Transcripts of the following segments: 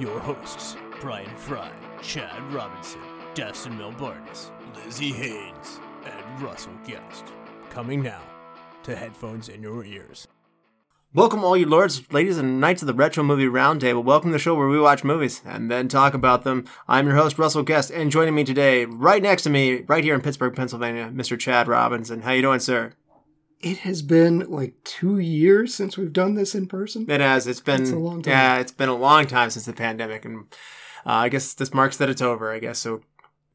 your hosts, Brian Fry, Chad Robinson, Dustin Melbardis, Lizzie Haynes, and Russell Guest. Coming now to headphones in your ears. Welcome, all you lords, ladies, and knights of the Retro Movie Roundtable. Welcome to the show where we watch movies and then talk about them. I'm your host, Russell Guest, and joining me today, right next to me, right here in Pittsburgh, Pennsylvania, Mr. Chad Robinson. How you doing, sir? It has been like two years since we've done this in person. It has. It's been That's a long time. yeah, it's been a long time since the pandemic, and uh, I guess this marks that it's over. I guess so.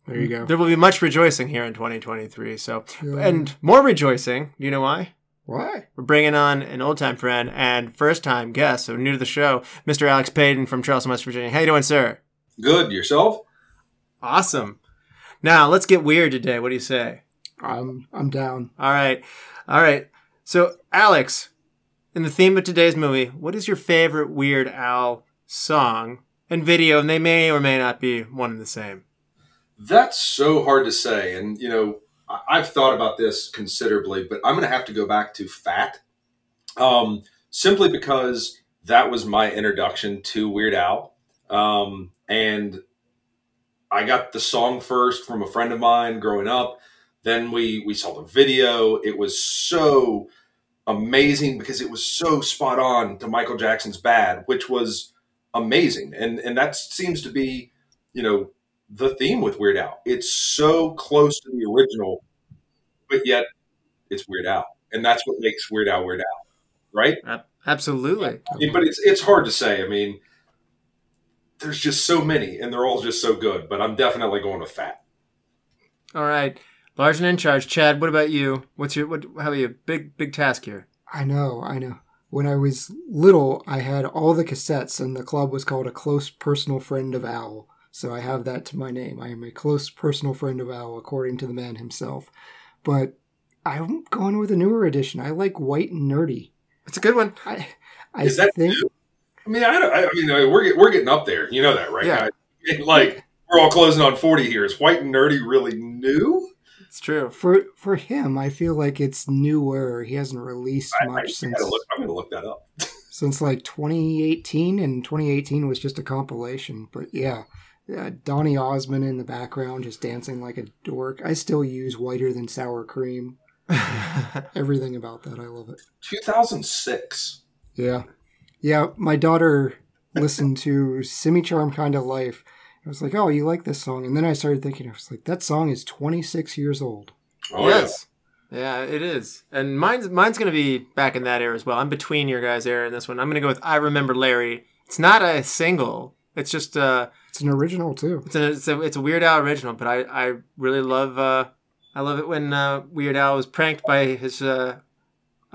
There you go. There will be much rejoicing here in 2023. So, Yeah. and more rejoicing. Do you know why? Why? We're bringing on an old time friend and first time guest, so new to the show, Mr. Alex Payton from Charleston, West Virginia. How you doing, sir? Good. Yourself? Awesome. Now let's get weird today. What do you say? I'm I'm down. All right, all right. So, Alex, in the theme of today's movie, what is your favorite Weird Al song and video? And they may or may not be one and the same. That's so hard to say. And, you know, I've thought about this considerably, but I'm going to have to go back to Fat um, simply because that was my introduction to Weird Al. Um, and I got the song first from a friend of mine growing up. Then we, we saw the video. It was so amazing because it was so spot on to Michael Jackson's Bad, which was amazing. And, and that seems to be, you know, the theme with Weird Al. It's so close to the original, but yet it's Weird Al, and that's what makes Weird Al Weird Al, right? Absolutely. I mean, but it's it's hard to say. I mean, there's just so many, and they're all just so good. But I'm definitely going with Fat. All right. Large and in charge. Chad, what about you? What's your what? How are you? Big big task here. I know. I know. When I was little, I had all the cassettes, and the club was called a close personal friend of Al. So I have that to my name. I am a close personal friend of Al, according to the man himself. But I'm going with a newer edition. I like White and Nerdy. It's a good one. I I Is that think new? I mean, I, don't, I mean, uh, we're we're getting up there. You know that, right? Yeah. I like we're all closing on 40 here. Is White and Nerdy really new? It's true. for for him, I feel like it's newer. He hasn't released I, I, much I since gotta look, I'm going to look that up. since like 2018 and 2018 was just a compilation but yeah yeah, Donny Osmond in the background just dancing like a dork. I still use whiter than sour cream. Everything about that, I love it. 2006. Yeah. Yeah, my daughter listened to Semi-Charmed Kind of Life. I was like, oh, you like this song? And then I started thinking, I was like, that song is 26 years old. Oh yes. Yeah, it is. And mine's mine's gonna be back in that era as well. I'm between your guys' era and this one. I'm gonna go with I Remember Larry. It's not a single. It's just uh It's an original, too. it's a it's a, it's a Weird Al original, but I, I really love uh I love it when uh, Weird Al was pranked by his uh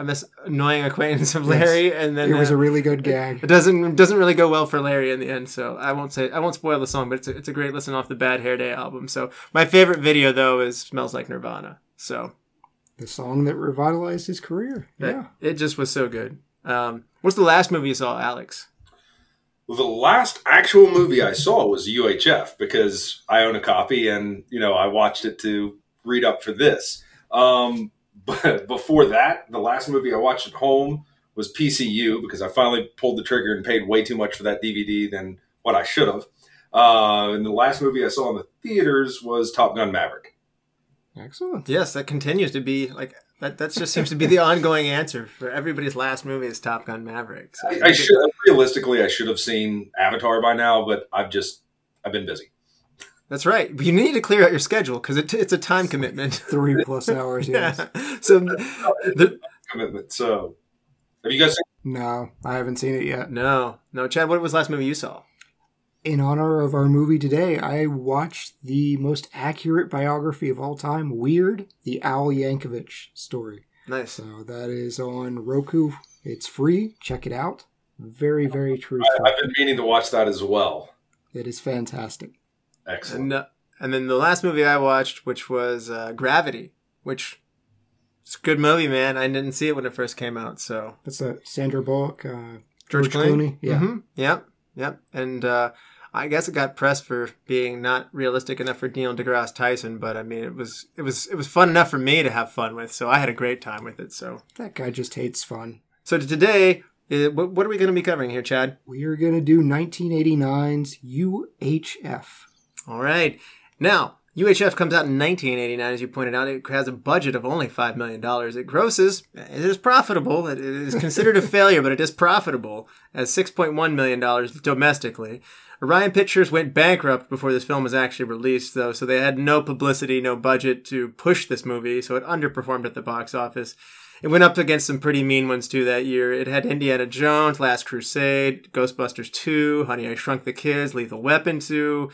I miss annoying acquaintance of Yes. Larry and then It was uh, a really good gag. it doesn't it doesn't really go well for Larry in the end, so I won't say I won't spoil the song, but it's a, it's a great listen off the Bad Hair Day album. So my favorite video though is "Smells Like Nirvana." So The song that revitalized his career. That- Yeah. It just was so good. Um, what's the last movie you saw, Alex? Well, the last actual movie I saw was UHF because I own a copy and you know I watched it to read up for this. Um, but before that, the last movie I watched at home was PCU because I finally pulled the trigger and paid way too much for that DVD than what I should have. Uh, and the last movie I saw in the theaters was Top Gun Maverick. Excellent. Yes, that continues to be like that. That just seems to be the ongoing answer for everybody's last movie is Top Gun Maverick. So I, I should realistically I should have seen Avatar by now, but I've just I've been busy. That's right. But you need to clear out your schedule because it, it's a time commitment. Three plus hours, yes. yeah. So the, Commitment. So, have you guys seen No, I haven't seen it yet. no, no, Chad. What was the last movie you saw? In honor of our movie today, I watched the most accurate biography of all time, Weird, the Al Yankovic story. Nice. So that is on Roku. It's free. Check it out. Very, very true. I, I've been meaning to watch that as well. It is fantastic. Excellent. And, uh, and then the last movie I watched, which was uh, Gravity, which it's a good movie, man. I didn't see it when it first came out, so That's a Sandra Bullock, uh, George, George Clooney. Yeah. hmm Yep. Yep. And uh, I guess it got pressed for being not realistic enough for Neil deGrasse Tyson, but I mean, it was it was it was fun enough for me to have fun with, so I had a great time with it. So That guy just hates fun. so today, uh, what, what are we going to be covering here, Chad? We are going to do 1989's UHF. All right. Now, UHF comes out in 1989, as you pointed out. It has a budget of only $5 million. It grosses, it is profitable. It is considered a failure, but it is profitable as $6.1 million domestically. Orion Pictures went bankrupt before this film was actually released, though, so they had no publicity, no budget to push this movie, so it underperformed at the box office. It went up against some pretty mean ones too that year. It had Indiana Jones, Last Crusade, Ghostbusters 2, Honey I Shrunk the Kids, Lethal Weapon 2,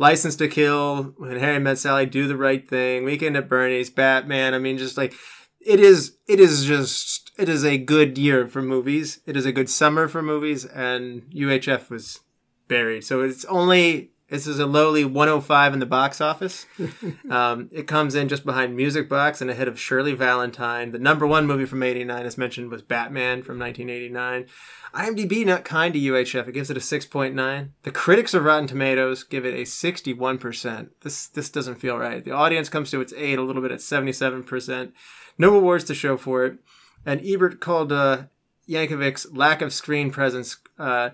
License to Kill, When Harry Met Sally, Do the Right Thing, Weekend at Bernie's, Batman. I mean, just like it is. It is just. It is a good year for movies. It is a good summer for movies, and UHF was buried. So it's only. This is a lowly 105 in the box office. um, it comes in just behind Music Box and ahead of Shirley Valentine. The number one movie from '89, as mentioned, was Batman from 1989. IMDb not kind to UHF. It gives it a 6.9. The critics of Rotten Tomatoes give it a 61%. This this doesn't feel right. The audience comes to its aid a little bit at 77%. No awards to show for it. And Ebert called uh, Yankovic's lack of screen presence uh,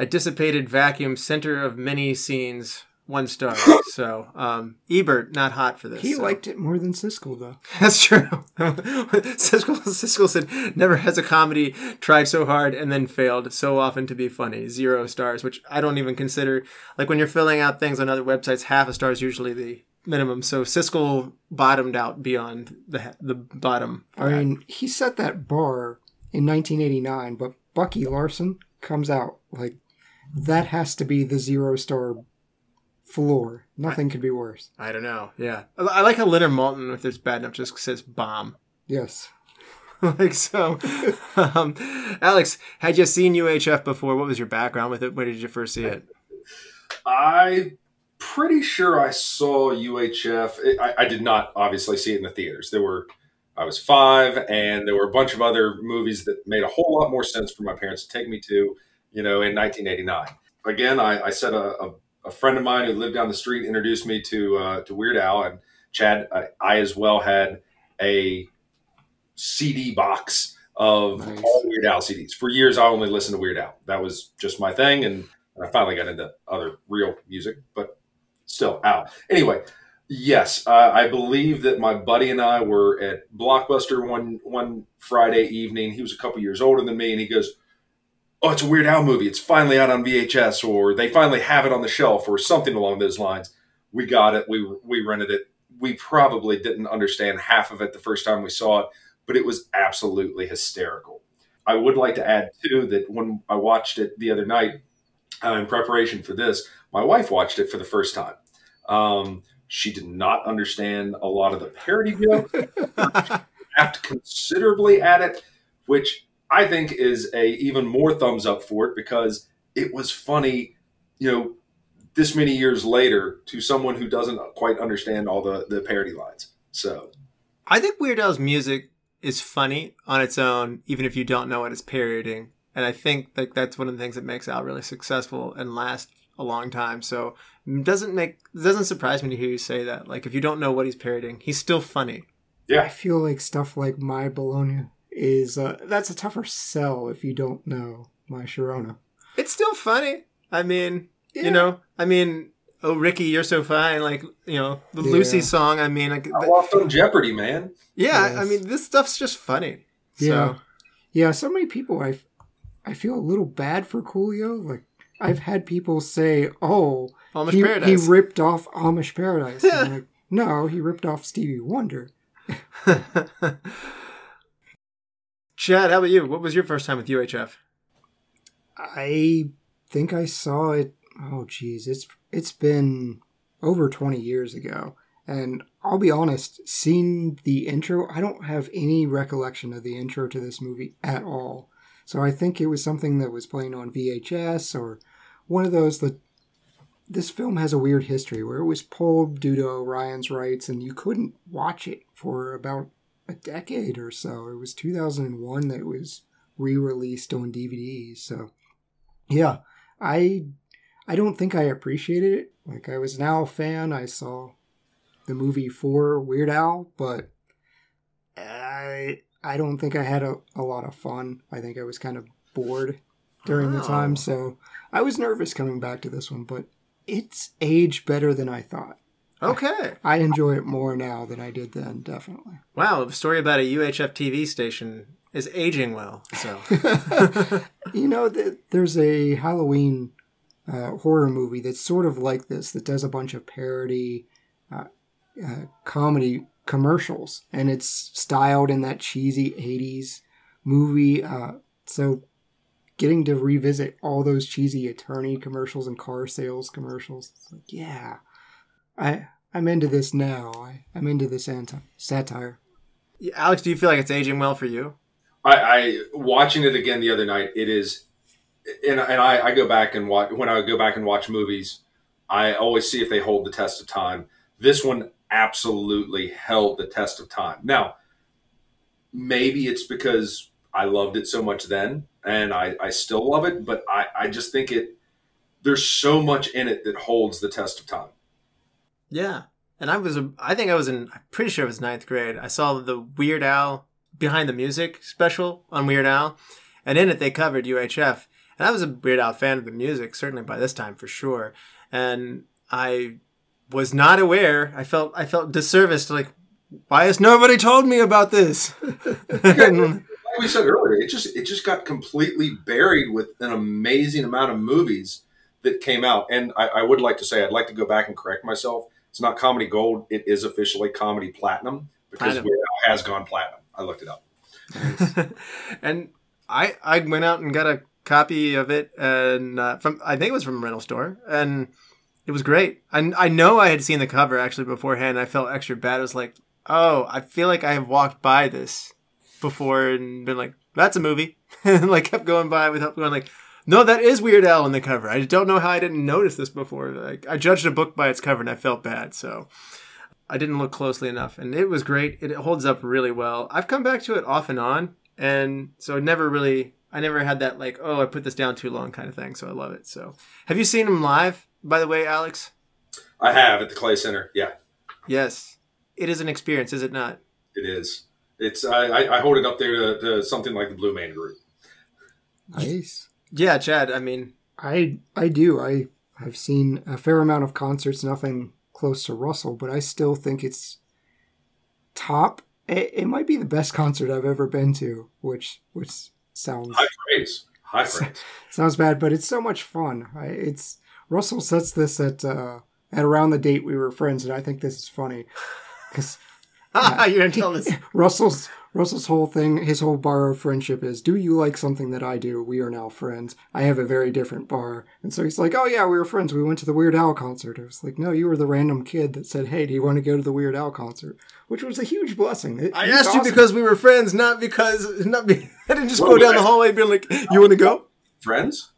a dissipated vacuum, center of many scenes, one star. So um, Ebert not hot for this. He so. liked it more than Siskel, though. That's true. Siskel, Siskel said, never has a comedy tried so hard and then failed so often to be funny. Zero stars, which I don't even consider. Like when you're filling out things on other websites, half a star is usually the minimum. So Siskel bottomed out beyond the the bottom. I mean, he set that bar in 1989, but Bucky Larson comes out like that has to be the zero star floor. Nothing could be worse. I don't know. Yeah. I I like how Leonard Maltin, if it's bad enough, just says bomb. Yes. like so. um, Alex, had you seen UHF before? What was your background with it? Where did you first see it? I pretty sure I saw UHF. It- I, I did not obviously see it in the theaters. There were, I was five, and there were a bunch of other movies that made a whole lot more sense for my parents to take me to, you know, in 1989. Again, I, I said a, a, a friend of mine who lived down the street introduced me to uh, to Weird Al, and Chad, I, I as well had a CD box of Nice. all Weird Al CDs. For years, I only listened to Weird Al. That was just my thing, and I finally got into other real music, but still Al. Anyway, yes, uh, I believe that my buddy and I were at Blockbuster one one Friday evening. He was a couple years older than me, and he goes, "Oh, it's a Weird Al movie. It's finally out on VHS, or they finally have it on the shelf, or something along those lines." We got it. We we rented it. We probably didn't understand half of it the first time we saw it, but it was absolutely hysterical. I would like to add too that when I watched it the other night uh, in preparation for this, my wife watched it for the first time. Um, she did not understand a lot of the parody jokes, laughed considerably at it, which I think is a even more thumbs up for it because it was funny, you know, this many years later to someone who doesn't quite understand all the the parody lines. So I think Weird Al's music is funny on its own, even if you don't know what it's parodying. And I think like that's one of the things that makes Al really successful and last a long time. So it doesn't make it doesn't surprise me to hear you say that. Like if you don't know what he's parodying, he's still funny. Yeah. I feel like stuff like My Bologna is uh, that's a tougher sell if you don't know My Sharona. It's still funny. I mean, Yeah. you know, I mean, oh Ricky, you're so fine. Like you know, the Yeah. Lucy song. I mean, like, I lost on Jeopardy, man. yeah. Yes. I mean, this stuff's just funny. Yeah. So Yeah, so many people I I feel a little bad for Coolio. Like I've had people say, "Oh, Amish he, he ripped off Amish Paradise." And I'm like, no, he ripped off Stevie Wonder. Chad, how about you? What was your first time with UHF? I think I saw it. Oh, geez, it's it's been over twenty years ago, and I'll be honest. Seeing the intro, I don't have any recollection of the intro to this movie at all. So I think it was something that was playing on VHS or one of those that this film has a weird history where it was pulled due to Orion's rights, and you couldn't watch it for about a decade or so. It was 2001 that it was re-released on DVD. So, yeah, I I don't think I appreciated it. Like I was now a fan. I saw the movie for Weird Al, but I I don't think I had a, a lot of fun. I think I was kind of bored during the oh. time. Oh. So I was nervous coming back to this one, but it's aged better than I thought. Okay. I enjoy it more now than I did then, definitely. Wow, a story about a UHF TV station is aging well. So You know, th- there's a Halloween uh, horror movie that's sort of like this that does a bunch of parody uh, uh, comedy commercials, and it's styled in that cheesy 80s movie. Uh, so getting to revisit all those cheesy attorney commercials and car sales commercials, it's like, yeah, I, I'm into this now. I, I'm into this anti- satire. Alex, do you feel like it's aging well for you? I, I watching it again the other night. It is, and, and I, I go back and watch when I go back and watch movies. I always see if they hold the test of time. This one absolutely held the test of time. Now, maybe it's because I loved it so much then, and I, I still love it. But I, I just think it. There's so much in it that holds the test of time. Yeah. And I was, I think I was in, I'm pretty sure it was ninth grade. I saw the Weird Al Behind the Music special on Weird Al. And in it, they covered UHF. And I was a Weird Al fan of the music, certainly by this time for sure. And I was not aware. I felt, I felt disserviced. Like, why has nobody told me about this? We said earlier, it just it just got completely buried with an amazing amount of movies that came out. And I, I would like to say I'd like to go back and correct myself. It's not comedy gold; it is officially comedy platinum because Platinum. Has gone platinum. I looked it up. and I I went out and got a copy of it and uh, from I think it was from a rental store and it was great. I I know I had seen the cover actually beforehand. I felt extra bad. I was like, oh, I feel like I have walked by this before and been like, that's a movie, and like kept going by without going like. No, that is Weird Al in the cover. I don't know how I didn't notice this before. Like I judged a book by its cover and I felt bad. So I didn't look closely enough, and it was great. It holds up really well. I've come back to it off and on, and so it never really, I never had that like, oh, I put this down too long kind of thing. So I love it. So, have you seen him live, by the way, Alex? I have at the Clay Center. Yeah, Yes, it is an experience, is it not? it is. It's I, I, I hold it up there to, to something like the Blue Man Group. Nice. Yeah, Chad. I mean, I I do. I I've seen a fair amount of concerts, nothing close to Russell, but I still think it's top. It, it might be the best concert I've ever been to, which which sounds High praise. High praise. sounds bad, but it's so much fun. I, it's Russell sets this at uh, at around the date we were friends, and I think this is funny because you're gonna tell this. Russell's Russell's whole thing, his whole bar of friendship is, do you like something that I do? We are now friends. I have a very different bar. And so he's like, oh yeah, we were friends. We went to the Weird Al concert. I was like, no, you were the random kid that said, hey, do you want to go to the Weird Al concert? Which was a huge blessing. It- I it was asked you because we were friends, not because not. Be, I didn't just Well, go down the I- hallway being like, "You want to go?" Friends?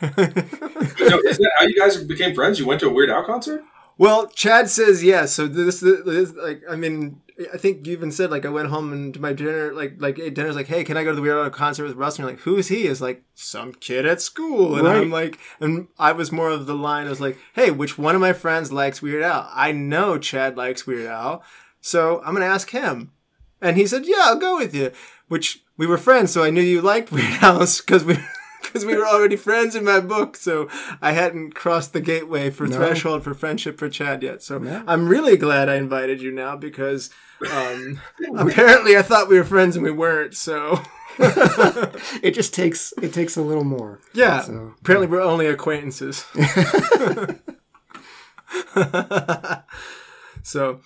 no, is that how you guys became friends? You went to a Weird Al concert? Well, Chad says yes. So this, this, like, I mean, I think you even said like I went home and to my dinner, like, like ate dinner's like, hey, can I go to the Weird Al concert with Russ? And you're like, who's he? Is like some kid at school, and Right. I'm like, and I was more of the line. I was like, hey, which one of my friends likes Weird Al? I know Chad likes Weird Al, so I'm gonna ask him. And he said, yeah, I'll go with you. Which we were friends, so I knew you liked Weird Al because we. Because we were already friends in my book, so I hadn't crossed the gateway for No. threshold for friendship for Chad yet. So No. I'm really glad I invited you now because um, apparently I thought we were friends and we weren't. So it just takes it takes a little more. yeah, So, apparently we're only acquaintances. so.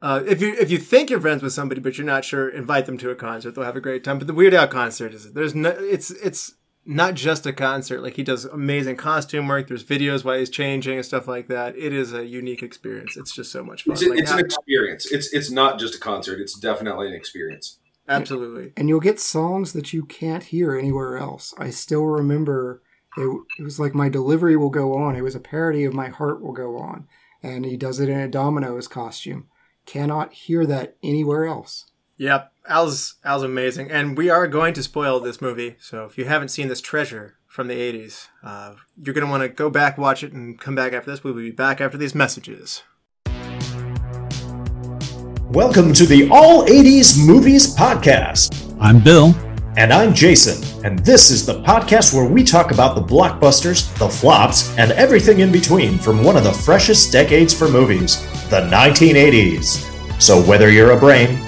Uh, if you if you think you're friends with somebody but you're not sure, invite them to a concert. They'll have a great time. But the Weird Al concert is there's no it's it's not just a concert. Like he does amazing costume work. There's videos while he's changing and stuff like that. It is a unique experience. It's just so much fun. It's, Like, it's an experience. It's it's not just a concert. It's definitely an experience. absolutely. and you'll get songs that you can't hear anywhere else. I still remember It, it was like my delivery will go on. It was a parody of my heart will go on, and he does it in a Domino's costume. Cannot hear that anywhere else. Yep, Al's Al's amazing, and we are going to spoil this movie. So if you haven't seen this treasure from the '80s, uh, you're going to want to go back, watch it, and come back after this. We will be back after these messages. Welcome to the All 80s Movies Podcast. I'm Bill. And I'm Jason. And this is the podcast where we talk about the blockbusters, the flops, and everything in between from one of the freshest decades for movies, the 1980s. So whether you're a brain,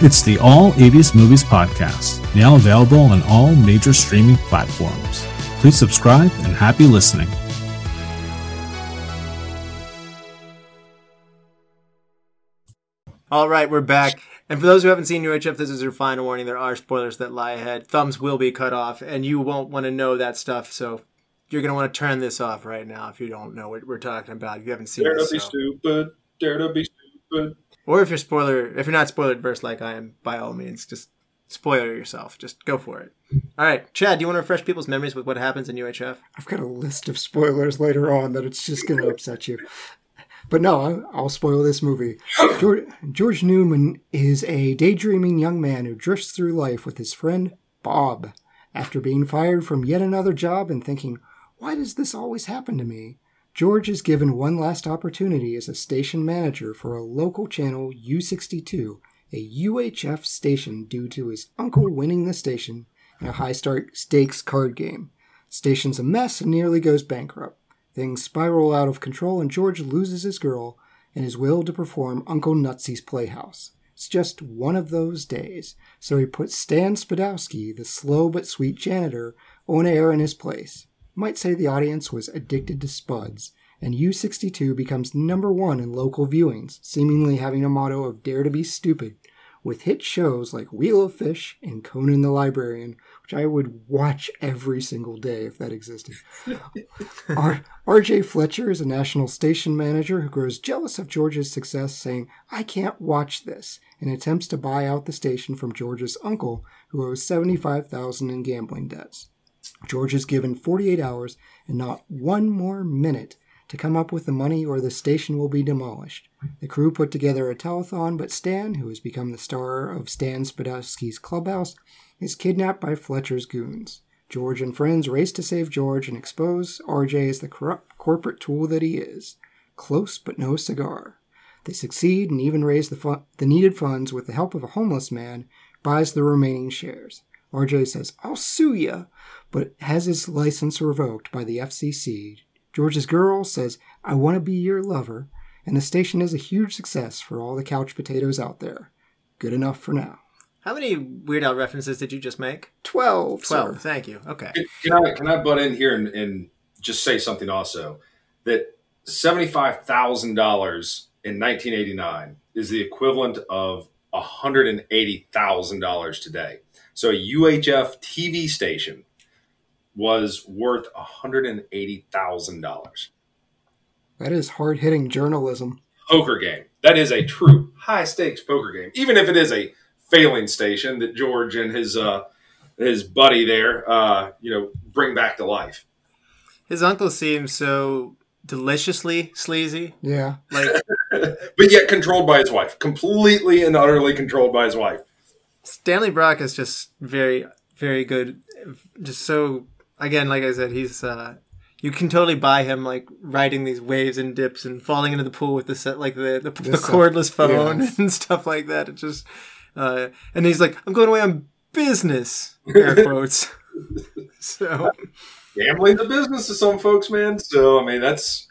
It's the All 80s Movies Podcast, now available on all major streaming platforms. Please subscribe and happy listening. All right, we're back. And for those who haven't seen UHF, this is your final warning. There are spoilers that lie ahead. Thumbs will be cut off, and you won't want to know that stuff. So you're going to want to turn this off right now if you don't know what we're talking about. If you haven't seen Dare this. to be so. stupid. Dare to be stupid. Or if you're spoiler, if you're not spoiler adverse like I am, by all means, just spoiler yourself. Just go for it. All right, Chad, do you want to refresh people's memories with what happens in UHF? I've got a list of spoilers later on that it's just going to upset you. But no, I'll- I'll spoil this movie. George, George Newman is a daydreaming young man who drifts through life with his friend Bob. After being fired from yet another job and thinking, why does this always happen to me? George is given one last opportunity as a station manager for a local channel U62, a UHF station due to his uncle winning the station in a high stakes card game. Station's a mess and nearly goes bankrupt. Things spiral out of control, and George loses his girl and his will to perform Uncle Nutsy's Playhouse. It's just one of those days, so he puts Stan Spadowski, the slow but sweet janitor, on air in his place. Might say the audience was addicted to Spuds, and U62 becomes number one in local viewings, seemingly having a motto of Dare to be Stupid, with hit shows like Wheel of Fish and Conan the Librarian, which I would watch every single day if that existed. R- RJ Fletcher is a national station manager who grows jealous of George's success, saying, I can't watch this, and attempts to buy out the station from George's uncle, who owes 75000 in gambling debts. George is given 48 hours and not one more minute to come up with the money or the station will be demolished. The crew put together a telethon, but Stan, who has become the star of Stan Spadowski's Clubhouse, is kidnapped by Fletcher's goons. George and friends race to save George and expose RJ as the corrupt corporate tool that he is. Close but no cigar. They succeed and even raise the, fu- the needed funds with the help of a homeless man, buys the remaining shares. RJ says, I'll sue ya, but has his license revoked by the FCC. George's girl says, I want to be your lover, and the station is a huge success for all the couch potatoes out there. Good enough for now. How many Weird Al references did you just make? Twelve. Twelve. sir. Thank you. Okay. Can I can I butt in here and, and just say something also that seventy five thousand dollars in nineteen eighty nine is the equivalent of hundred and eighty thousand dollars today. So a UHF TV station was worth hundred and eighty thousand dollars. That is hard hitting journalism. Poker game. That is a true high stakes poker game. Even if it is a failing station that George and his uh, his buddy there, uh, you know, bring back to life. His uncle seems so deliciously sleazy. Yeah. Like but yet controlled by his wife, completely and utterly controlled by his wife. Stanley Brock is just very, very good. Just so again, like I said, he's uh you can totally buy him like riding these waves and dips and falling into the pool with the set like the the, the cordless phone yes. and stuff like that. It just uh and he's like, I'm going away on business air quotes. so gambling the business to some folks, man. So I mean, that's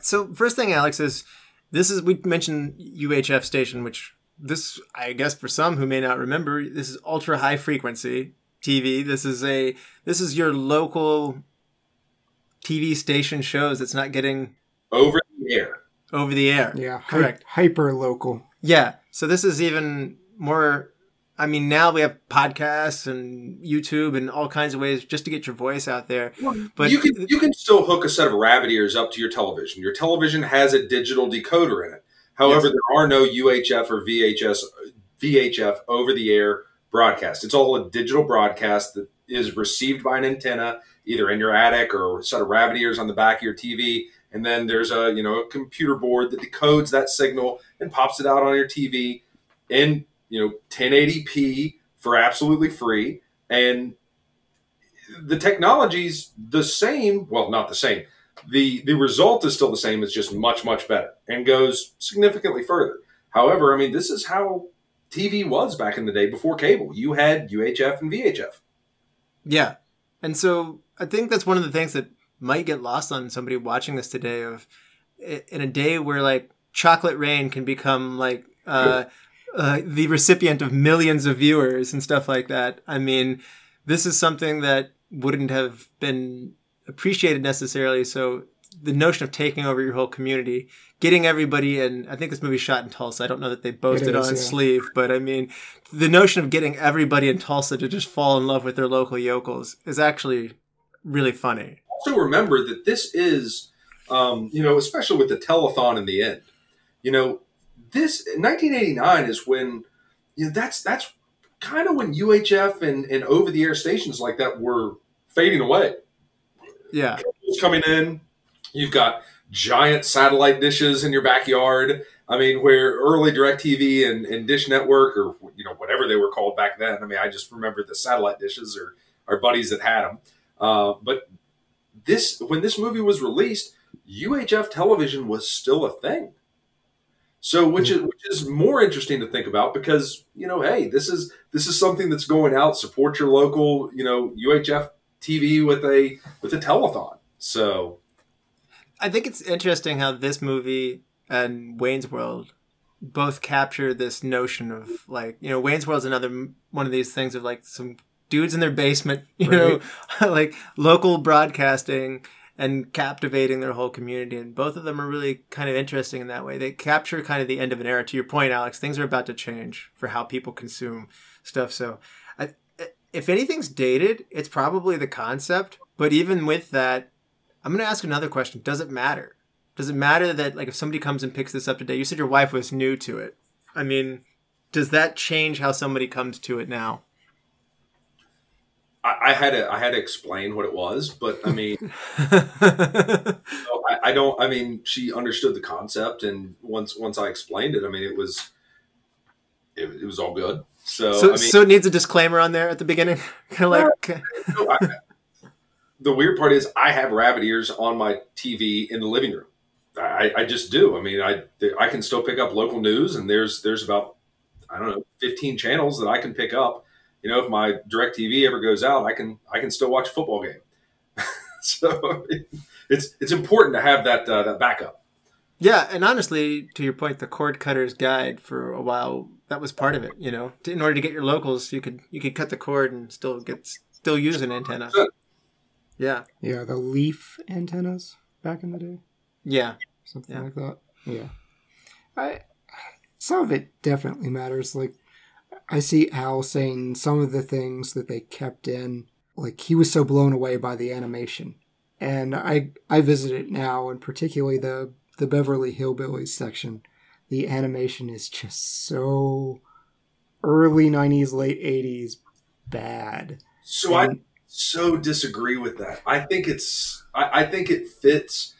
So first thing, Alex, is this is we mentioned UHF station, which this I guess for some who may not remember, this is ultra high frequency TV. This is a this is your local TV station shows. It's not getting over the air. over the air. Yeah, hy- correct. hyper local. Yeah. So this is even more. I mean, now we have podcasts and YouTube and all kinds of ways just to get your voice out there. But you can you can still hook a set of rabbit ears up to your television. Your television has a digital decoder in it. However, Yes. there are no UHF or VHS VHF over the air broadcast. It's all a digital broadcast that is received by an antenna either in your attic or a set of rabbit ears on the back of your TV. And then there's a you know a computer board that decodes that signal and pops it out on your TV in you know 1080p for absolutely free. And the technology's the same. Well, not the same. The the result is still the same. It's just much much better and goes significantly further. However, I mean this is how TV was back in the day before cable. You had UHF and VHF. Yeah. And so I think that's one of the things that might get lost on somebody watching this today of in a day where like chocolate rain can become like uh, uh, the recipient of millions of viewers and stuff like that. I mean, this is something that wouldn't have been appreciated necessarily. So the notion of taking over your whole community, getting everybody, and I think this movie shot in Tulsa. I don't know that they boasted is, on yeah. sleeve, but I mean, the notion of getting everybody in Tulsa to just fall in love with their local yokels is actually really funny. Also remember that this is, um, you know, especially with the telethon in the end. You know, this 1989 is when you know that's that's kind of when UHF and, and over the air stations like that were fading away. Yeah. cables coming in. You've got giant satellite dishes in your backyard. I mean, where early DirecTV and, and Dish Network, or you know whatever they were called back then. I mean, I just remember the satellite dishes or our buddies that had them. Uh, but this, when this movie was released, UHF television was still a thing. So, which is which is more interesting to think about because you know, hey, this is this is something that's going out. Support your local, you know, UHF TV with a with a telethon. So I think it's interesting how this movie and Wayne's World both capture this notion of like you know Wayne's World's another one of these things of like some dudes in their basement, you know, like local broadcasting and captivating their whole community. And both of them are really kind of interesting in that way. They capture kind of the end of an era. To your point, Alex, things are about to change for how people consume stuff. So, if anything's dated, it's probably the concept. But even with that, I'm going to ask another question. Does it matter? Does it matter that like if somebody comes and picks this up today, you said your wife was new to it. I mean, does that change how somebody comes to it now? I, I had to I had to explain what it was, but I mean, I, I don't. I mean, she understood the concept, and once once I explained it, I mean, it was it, it was all good. So, so, I mean, so it needs a disclaimer on there at the beginning, kind of like No, I, the weird part is I have rabbit ears on my TV in the living room. I, I just do. I mean, I I can still pick up local news, and there's there's about I don't know 15 channels that I can pick up. You know, if my Direct TV ever goes out, I can I can still watch a football game. so it's it's important to have that uh, that backup. yeah. And honestly, to your point, the cord cutter's guide for a while that was part of it. You know, in order to get your locals, you could you could cut the cord and still get still use an antenna. Yeah, Yeah, the leaf antennas back in the day, yeah. something Yeah. like that. Yeah, I some of it definitely matters. Like I see Al saying some of the things that they kept in, like he was so blown away by the animation, and I I visit it now, and particularly the the Beverly Hillbillies section. The animation is just so early '90s, late '80s bad. So I so disagree with that. I think it's I, I think it fits.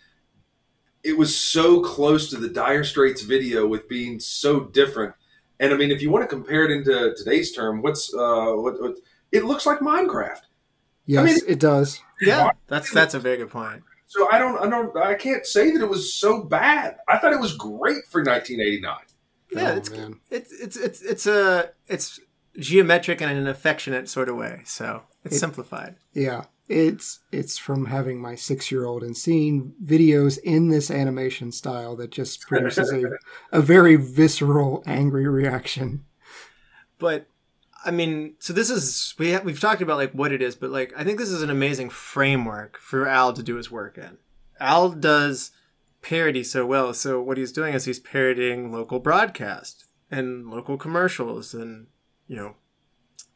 It was so close to the Dire Straits video with being so different. And I mean, if you want to compare it into today's term, what's uh, what, what it looks like Minecraft. Yes, mean- it does. Yeah, that's that's a very good point. So I don't, I don't, I can't say that it was so bad. I thought it was great for 1989. Yeah, Oh, it's, man. it's it's it's it's a it's geometric and in an affectionate sort of way. So it's It- simplified. Yeah, it's it's from having my six year old and seeing videos in this animation style that just produces a a very visceral, angry reaction. But I mean, so this is we ha- we've talked about like what it is, but like I think this is an amazing framework for Al to do his work in. Al does parody so well. So what he's doing is he's parodying local broadcast and local commercials and you know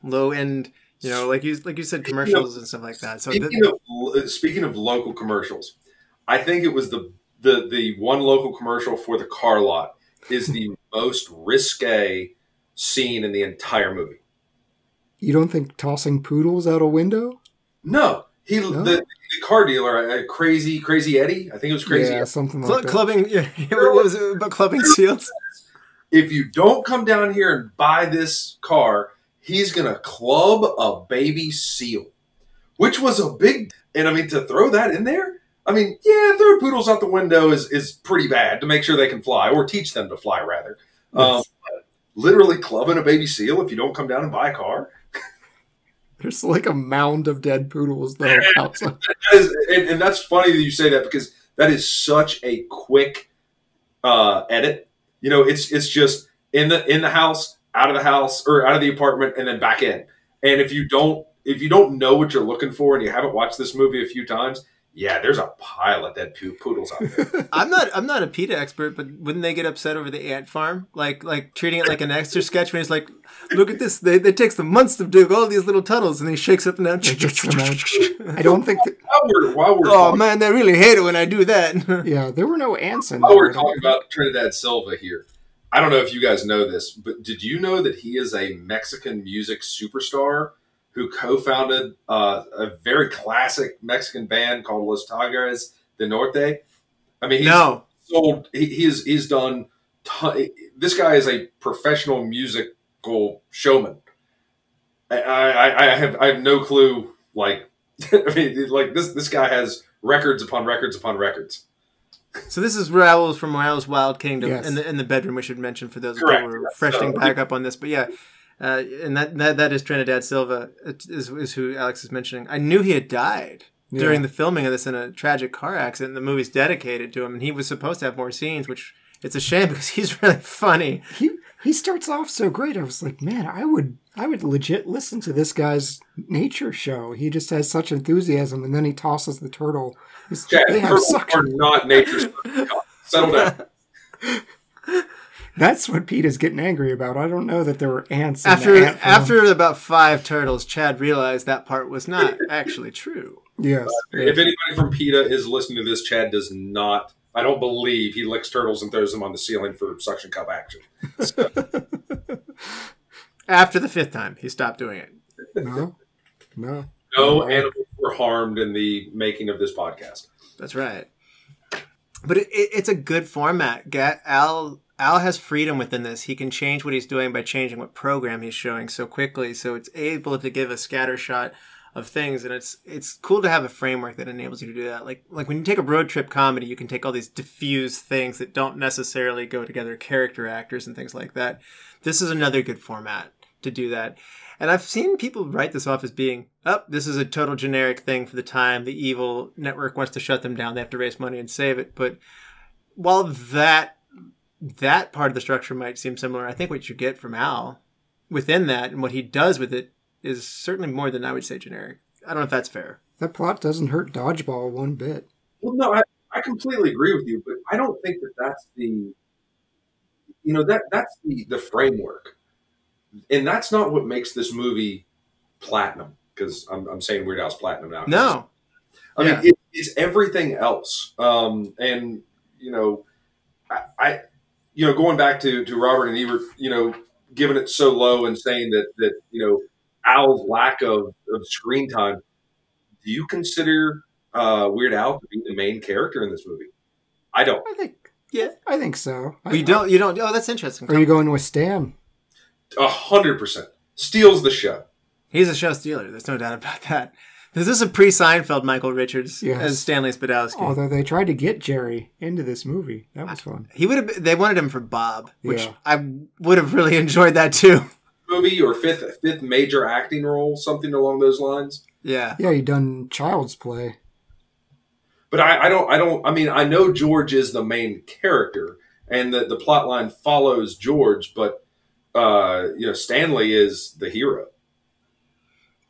low end you know like you like you said commercials and stuff like that. So Speaking, th- of, uh, speaking of local commercials, I think it was the the the one local commercial for the car lot is the most risque scene in the entire movie. You don't think tossing poodles out a window? No, he No? the, the car dealer, uh, crazy crazy Eddie. I think it was crazy. Yeah, something cl- like that. clubbing yeah, what was it about clubbing seals? If you don't come down here and buy this car, he's gonna club a baby seal, which was a big. And I mean to throw that in there. I mean, yeah, throw poodles out the window is is pretty bad to make sure they can fly or teach them to fly rather. Um, Yes. but literally clubbing a baby seal if you don't come down and buy a car. There's like a mound of dead poodles though outside. That is, and, and that's funny that you say that because that is such a quick uh, edit. You know, it's it's just in the in the house, out of the house, or out of the apartment, and then back in. And if you don't if you don't know what you're looking for and you haven't watched this movie a few times, yeah, there's a pile of dead poo- poodles out there. I'm not I'm not a PETA expert, but wouldn't they get upset over the ant farm? Like like treating it like an extra sketch when it's like, look at this, they, it takes them months to dig all these little tunnels, and he shakes up and down. Gets. I don't think. That, while we're, while we're Oh talking, man, they really hate it when I do that. yeah, there were no ants in there. while we're talking about Trinidad Silva here, I don't know if you guys know this, but did you know that he is a Mexican music superstar who co-founded uh, a very classic Mexican band called Los Tigres de Norte? I mean, he's no, sold. He, he's he's done. Ton, this guy is a professional musical showman. I, I, I have I have no clue. Like, I mean, like this this guy has records upon records upon records. so this is Raoul from Raoul's Wild Kingdom Yes. in the in the bedroom. We should mention for those Correct. who are Yes. freshening So- back up on this, but yeah. Uh, and that, that that is Trinidad Silva it is, is who Alex is mentioning. I knew he had died Yeah. during the filming of this in a tragic car accident. The movie's dedicated to him, and he was supposed to have more scenes, which it's a shame because he's really funny. He he starts off so great. I was like, man, I would I would legit listen to this guy's nature show. He just has such enthusiasm, and then he tosses the turtle. He's, Chad, they have turtles such. are not nature's. Settle down. That's what Pete is getting angry about. I don't know that there were ants. in After the ant after about five turtles, Chad realized that part was not actually true. yes, If anybody from PETA is listening to this, Chad does not. I don't believe he licks turtles and throws them on the ceiling for suction cup action. After the fifth time, he stopped doing it. no, no. No animals were harmed in the making of this podcast. That's right. But it, it, it's a good format. Get Al Al has freedom within this. He can change what he's doing by changing what program he's showing so quickly. So it's able to give a scatter shot of things, and it's it's cool to have a framework that enables you to do that. Like like when you take a road trip comedy, you can take all these diffuse things that don't necessarily go together, character actors and things like that. This is another good format to do that. And I've seen people write this off as being, oh, this is a total generic thing for the time. The evil network wants to shut them down. They have to raise money and save it. But while that that part of the structure might seem similar, I think what you get from Al within that and what he does with it is certainly more than I would say generic. I don't know if that's fair. That plot doesn't hurt dodgeball one bit. Well, no, I, I completely agree with you, but I don't think that that's the, you know, that that's the the framework, and that's not what makes this movie platinum. Because I'm, I'm saying Weird Al's platinum now. No. I Yeah. mean, it, it's everything else. Um, and you know, I, I, you know, going back to to Robert and Ebert, you know, giving it so low and saying that that you know Al's lack of, of screen time. Do you consider uh, Weird Al to be the main character in this movie? I don't. I think. Yeah. I think so. I- We don't, you don't, oh, that's interesting. Are you going with Stan? A hundred percent steals the show. He's a show stealer. There's no doubt about that. This is a pre Seinfeld Michael Richards Yes. as Stanley Spadowski. Although they tried to get Jerry into this movie, that was fun. He would have. They wanted him for Bob, which Yeah. I would have really enjoyed that too. Movie or fifth fifth major acting role, something along those lines. Yeah, Yeah, he done Child's Play. But I, I don't. I don't. I mean, I know George is the main character, and the the plot line follows George, but uh, you know, Stanley is the hero.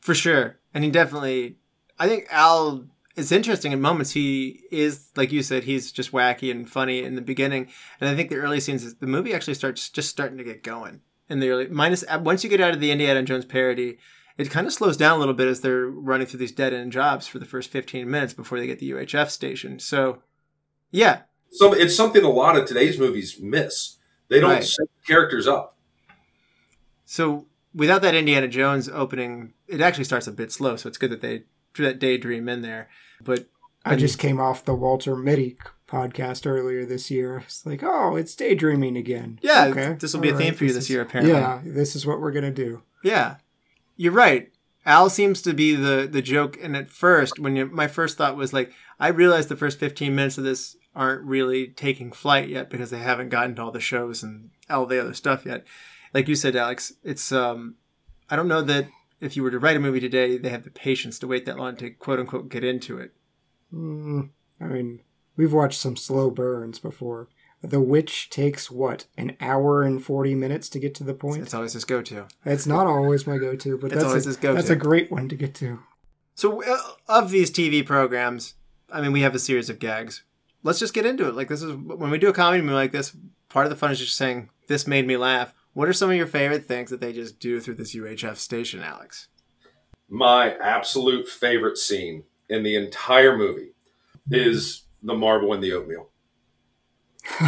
for sure. And he definitely. I think Al it's interesting in moments he is like you said he's just wacky and funny in the beginning and i think the early scenes the movie actually starts just starting to get going in the early minus uh, once you get out of the indiana jones parody it kind of slows down a little bit as they're running through these dead end jobs for the first 15 minutes before they get the uhf station so yeah So it's something a lot of today's movies miss. They don't Right. set characters up. so without that indiana jones opening it actually starts a bit slow so it's good that they threw that daydream in there but I just came off the Walter Mitty podcast earlier this year. It's like, oh, it's daydreaming again. yeah Okay, this will be a theme right, for you this this is- year apparently Yeah, this is what we're gonna do. Yeah, you're right. Al seems to be the the joke, and at first, when you, my first thought was like, I realized the first 15 minutes of this aren't really taking flight yet because they haven't gotten to all the shows and all the other stuff yet. Like you said, Alex, it's um, I don't know that if you were to write a movie today, they have the patience to wait that long to quote unquote get into it. Mm, I mean, we've watched some slow burns before. The Witch takes what an hour and forty minutes to get to the point. It's always his go to. It's not always my go-to, but that's always a, his go-to. that's a great one to get to. So uh, of these TV programs, I mean, we have a series of gags. Let's just get into it. Like this is when we do a comedy movie like this. Part of the fun is just saying this made me laugh. What are some of your favorite things that they just do through this UHF station, Alex? My absolute favorite scene in the entire movie is the marble and the oatmeal.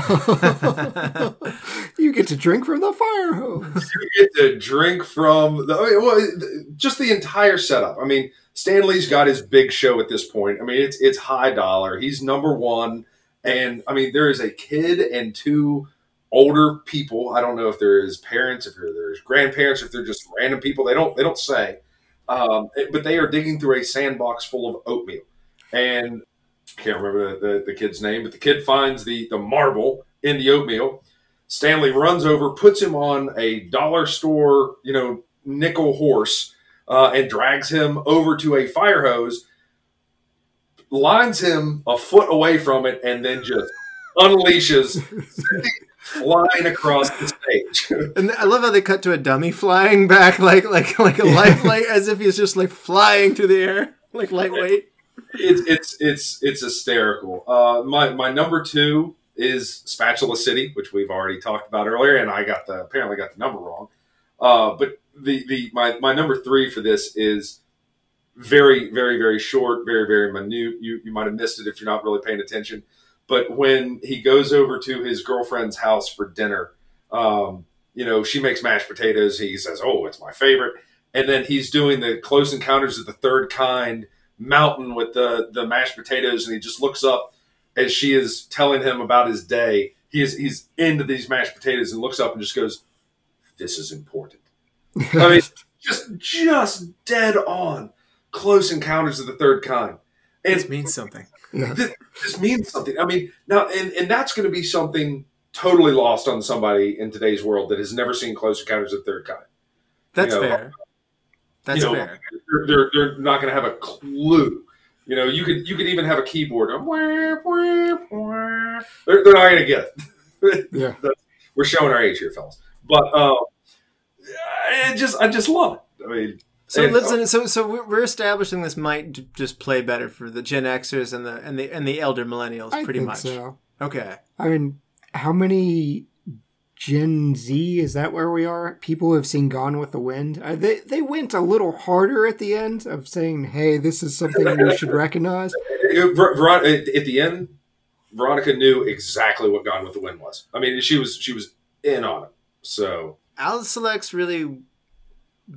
you get to drink from the fire hose. You get to drink from the I mean, well, just the entire setup. I mean, Stanley's got his big show at this point. I mean, it's it's high dollar. He's number one, and I mean, there is a kid and two older people. I don't know if there is parents, if there's grandparents, if they're just random people. They don't they don't say, um, but they are digging through a sandbox full of oatmeal, and I can't remember the, the, the kid's name, but the kid finds the the marble in the oatmeal. Stanley runs over, puts him on a dollar store, you know, nickel horse, uh, and drags him over to a fire hose, lines him a foot away from it, and then just unleashes, flying across the stage. And I love how they cut to a dummy flying back, like like like a life, like as if he's just like flying through the air, like lightweight. it's it's it's it's hysterical. Uh, my my number two is Spatula City, which we've already talked about earlier, and I got the apparently got the number wrong. Uh, but the the my my number three for this is very very very short, very very minute. You you might have missed it if you're not really paying attention. But when he goes over to his girlfriend's house for dinner, um, you know she makes mashed potatoes. He says, "Oh, it's my favorite," and then he's doing the Close Encounters of the Third Kind mountain with the the mashed potatoes, and he just looks up as she is telling him about his day. He is he's into these mashed potatoes and looks up and just goes, "This is important." I mean, just just dead on. Close Encounters of the Third Kind, This means something. Yeah. this, this means something. I mean, now and and that's going to be something totally lost on somebody in today's world that has never seen Close Encounters of the Third Kind. That's You know, fair. That's you know, fair. They're, they're, they're not going to have a clue. You know, you could you could even have a keyboard. They're, they're not going to get it. Yeah. We're showing our age here, fellas. But uh, I just I just love it. I mean, So and- listen, so so we're we're establishing this might just play better for the Gen Xers and the and the and the elder millennials, I pretty think much. so. Okay. I mean, how many Gen Z is that where we are? People who have seen Gone with the Wind. Uh, they they went a little harder at the end of saying, "Hey, this is something you should recognize." Ver- Ver- at at the end, Veronica knew exactly what Gone with the Wind was. I mean, she was she was in on it. So Al selects really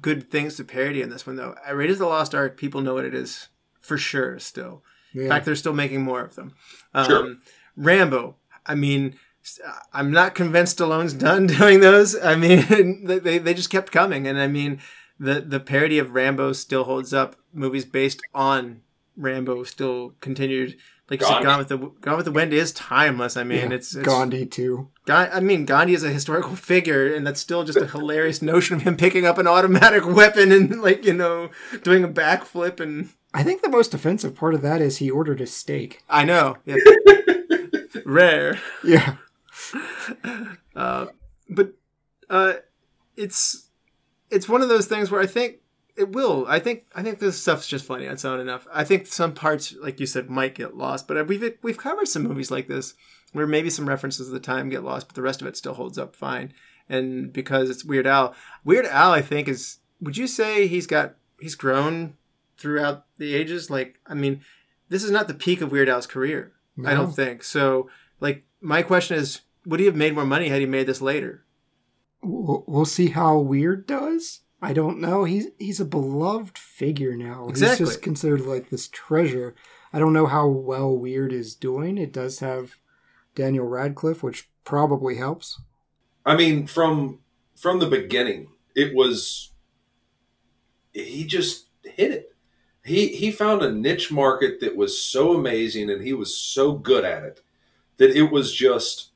good things to parody in this one, though. I Raiders of the Lost Ark, people know what it is for sure still. In fact, they're still making more of them. Um, Sure. Rambo, I mean, I'm not convinced Stallone's done doing those. I mean, they, they they just kept coming. And I mean, the, the parody of Rambo still holds up. Movies based on Rambo still continued. Like you said, Gone with the Gone with the Wind is timeless. I mean, Yeah, it's, it's Gandhi too. Ga- I mean, Gandhi is a historical figure, and that's still just a hilarious notion of him picking up an automatic weapon and, like, you know, doing a backflip. And I think the most offensive part of that is he ordered a steak. I know, yeah. rare, Yeah. uh, but uh, it's it's one of those things where I think it will. I think I think this stuff's just funny on its own enough. I think some parts, like you said, might get lost, but we've we've covered some movies like this where maybe some references of the time get lost, but the rest of it still holds up fine. And because it's Weird Al, Weird Al, I think is. Would you say he's got he's grown throughout the ages? Like, I mean, this is not the peak of Weird Al's career. I don't think so. Like, my question is, would he have made more money had he made this later? We'll we'll see how Weird does. I don't know. He's he's a beloved figure now. Exactly. He's just considered like this treasure. I don't know how well Weird is doing. It does have Daniel Radcliffe, which probably helps. I mean, from from the beginning, it was he just hit it. He he found a niche market that was so amazing, and he was so good at it that it was just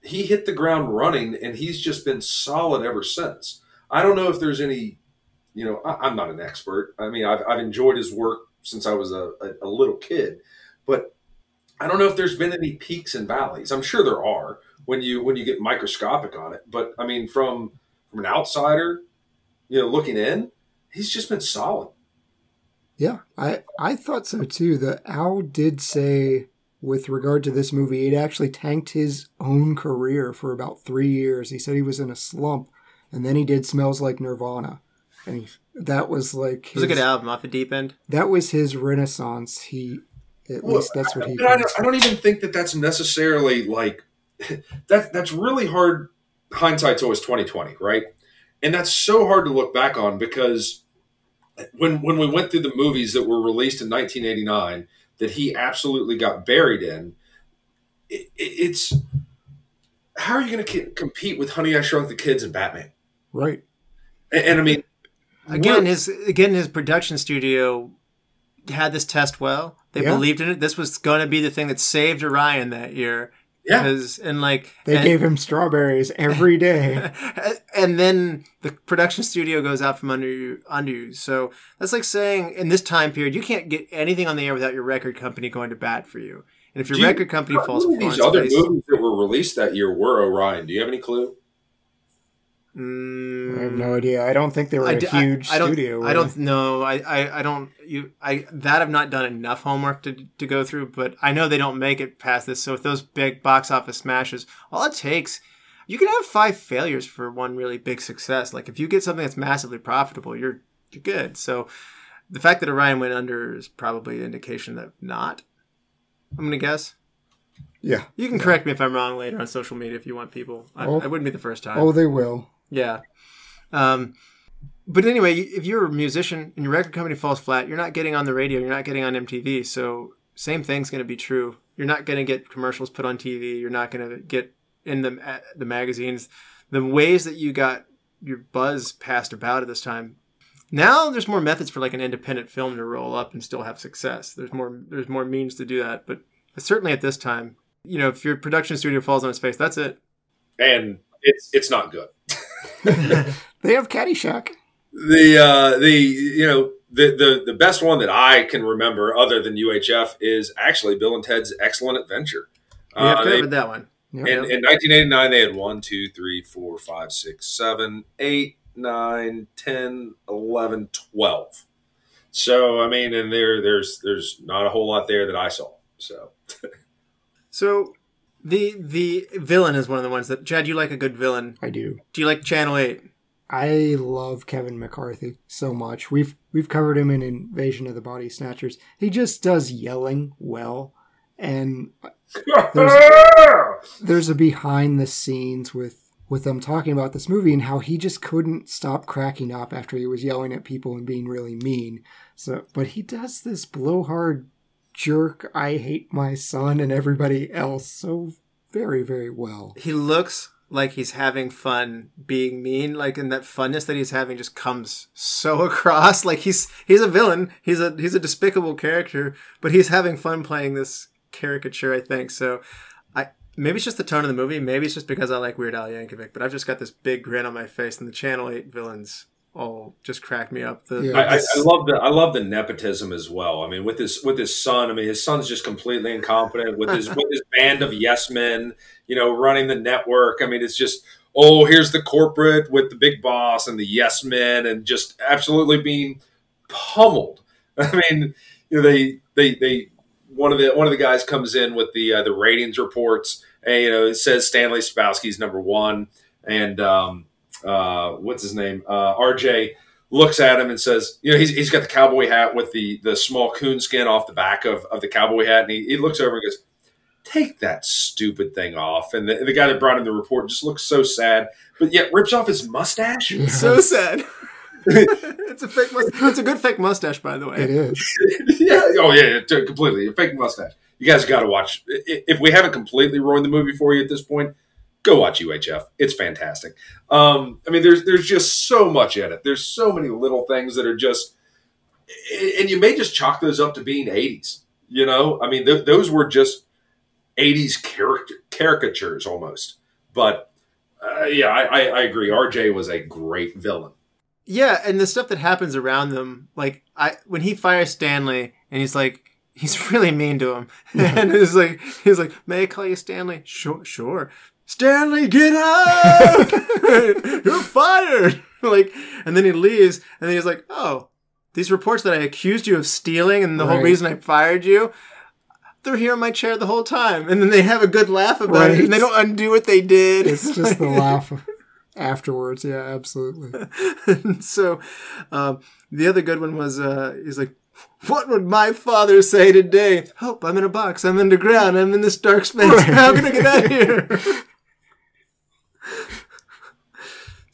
he hit the ground running, and he's just been solid ever since. I don't know if there's any, you know, I, I'm not an expert. I mean, I've I've enjoyed his work since I was a, a, a little kid, but I don't know if there's been any peaks and valleys. I'm sure there are when you when you get microscopic on it. But I mean, from from an outsider, you know, looking in, he's just been solid. Yeah, I I thought so too. The Al did say with regard to this movie, it actually tanked his own career for about three years. He said he was in a slump, and then he did "Smells Like Nirvana," and he, that was like It was a his- good album off the deep end. that was his renaissance. He at Well, least that's what he. But I don't, I don't even think that that's necessarily like that. That's really hard. Hindsight's always twenty twenty, right? And that's so hard to look back on because when when we went through the movies that were released in 1989 that he absolutely got buried in, it, it, it's how are you going to compete with Honey I Shrunk the Kids and Batman? Right. And, and I mean, Again, his again his production studio had this test well. They Yeah. believed in it. This was going to be the thing that saved Orion that year. yeah, Because and like They and, gave him strawberries every day. and then the production studio goes out from under you under you. So that's like saying in this time period you can't get anything on the air without your record company going to bat for you. And if your Do you- record company falls What of these other face, movies that were released that year were Orion. Do you have any clue? Mm, I have no idea. I don't think they were I a d- I- huge I, don't, studio. I don't know. I, I, I don't. You. I that I've not done enough homework to to go through, but I know they don't make it past this. So with those big box office smashes, all it takes, you can have five failures for one really big success. Like if you get something that's massively profitable, you're you're good. So the fact that Orion went under is probably an indication that not. I'm gonna guess. Yeah. You can correct me if I'm wrong later on social media if you want people. I, Oh. I wouldn't be the first time. Oh, they will. Yeah. Um, but anyway, if you're a musician and your record company falls flat, you're not getting on the radio, you're not getting on MTV. So same thing's going to be true. You're not going to get commercials put on TV. You're not going to get in the the magazines. The ways that you got your buzz passed about at this time. Now there's more methods for like an independent film to roll up and still have success. There's more there's more means to do that. But certainly at this time, you know, if your production studio falls on its face, that's it. And it's it's not good. They have Caddyshack. The uh, the you know the, the the best one that I can remember other than UHF is actually Bill and Ted's Excellent Adventure. We have Uh, they- that one. Yep. in, in 1989, they had 1, 2, 3, 4, 5, 6, 7, 8, 9, 10, 11, 12. So, I mean, and there, there's there's not a whole lot there that I saw. So, So the the villain is one of the ones that Chad. You like a good villain. I do. Do you like Channel Eight? I love Kevin McCarthy so much. We've we've covered him in Invasion of the Body Snatchers. He just does yelling well, and there's there's a behind the scenes with with them talking about this movie and how he just couldn't stop cracking up after he was yelling at people and being really mean. So, but he does this blowhard jerk. I hate my son and everybody else so very very well. He looks like he's having fun being mean. Like, and that funness that he's having just comes so across. Like he's he's a villain. He's a he's a despicable character, but he's having fun playing this caricature. I think so. I maybe it's just the tone of the movie. Maybe it's just because I like Weird Al Yankovic. But I've just got this big grin on my face, and the Channel Eight villains all just crack me up. The, Yeah. I, I, I love the I love the nepotism as well. I mean, with his with his son, I mean, his son's just completely incompetent with his with his band of yes men, you know, running the network. I mean, it's just oh, here's the corporate with the big boss and the yes men, and just absolutely being pummeled. I mean, you know, they they they one of the one of the guys comes in with the uh, the ratings reports, and you know, it says Stanley Spadowski's number one, and um, uh, what's his name, uh, RJ looks at him and says, you know, he's, he's got the cowboy hat with the, the small coon skin off the back of, of the cowboy hat. And he, he looks over and goes, take that stupid thing off. And the, the guy that brought in the report just looks so sad, but yet rips off his mustache. Yeah. so sad. it's a fake mustache. It's a good fake mustache, by the way. It is. yeah. Oh, yeah, yeah, t- completely. A fake mustache. You guys got to watch. If we haven't completely ruined the movie for you at this point, go watch UHF. It's fantastic. Um, I mean, there's there's just so much in it. There's so many little things that are just, and you may just chalk those up to being 80s. You know, I mean, th- those were just 80s character caricatures almost. But uh, yeah, I, I, I agree. RJ was a great villain. Yeah, and the stuff that happens around them, like I when he fires Stanley and he's like he's really mean to him. and he's like he's like, May I call you Stanley? Sure sure. Stanley, get out! You're fired! like and then he leaves and then he's like, Oh, these reports that I accused you of stealing and the whole reason I fired you, they're here in my chair the whole time. And then they have a good laugh about it and they don't undo what they did. It's just the laugh afterwards. Yeah, absolutely. So um, the other good one was uh, he's like, "What would my father say today? Hope I'm in a box. I'm underground. I'm in this dark space. How can I get out of here?"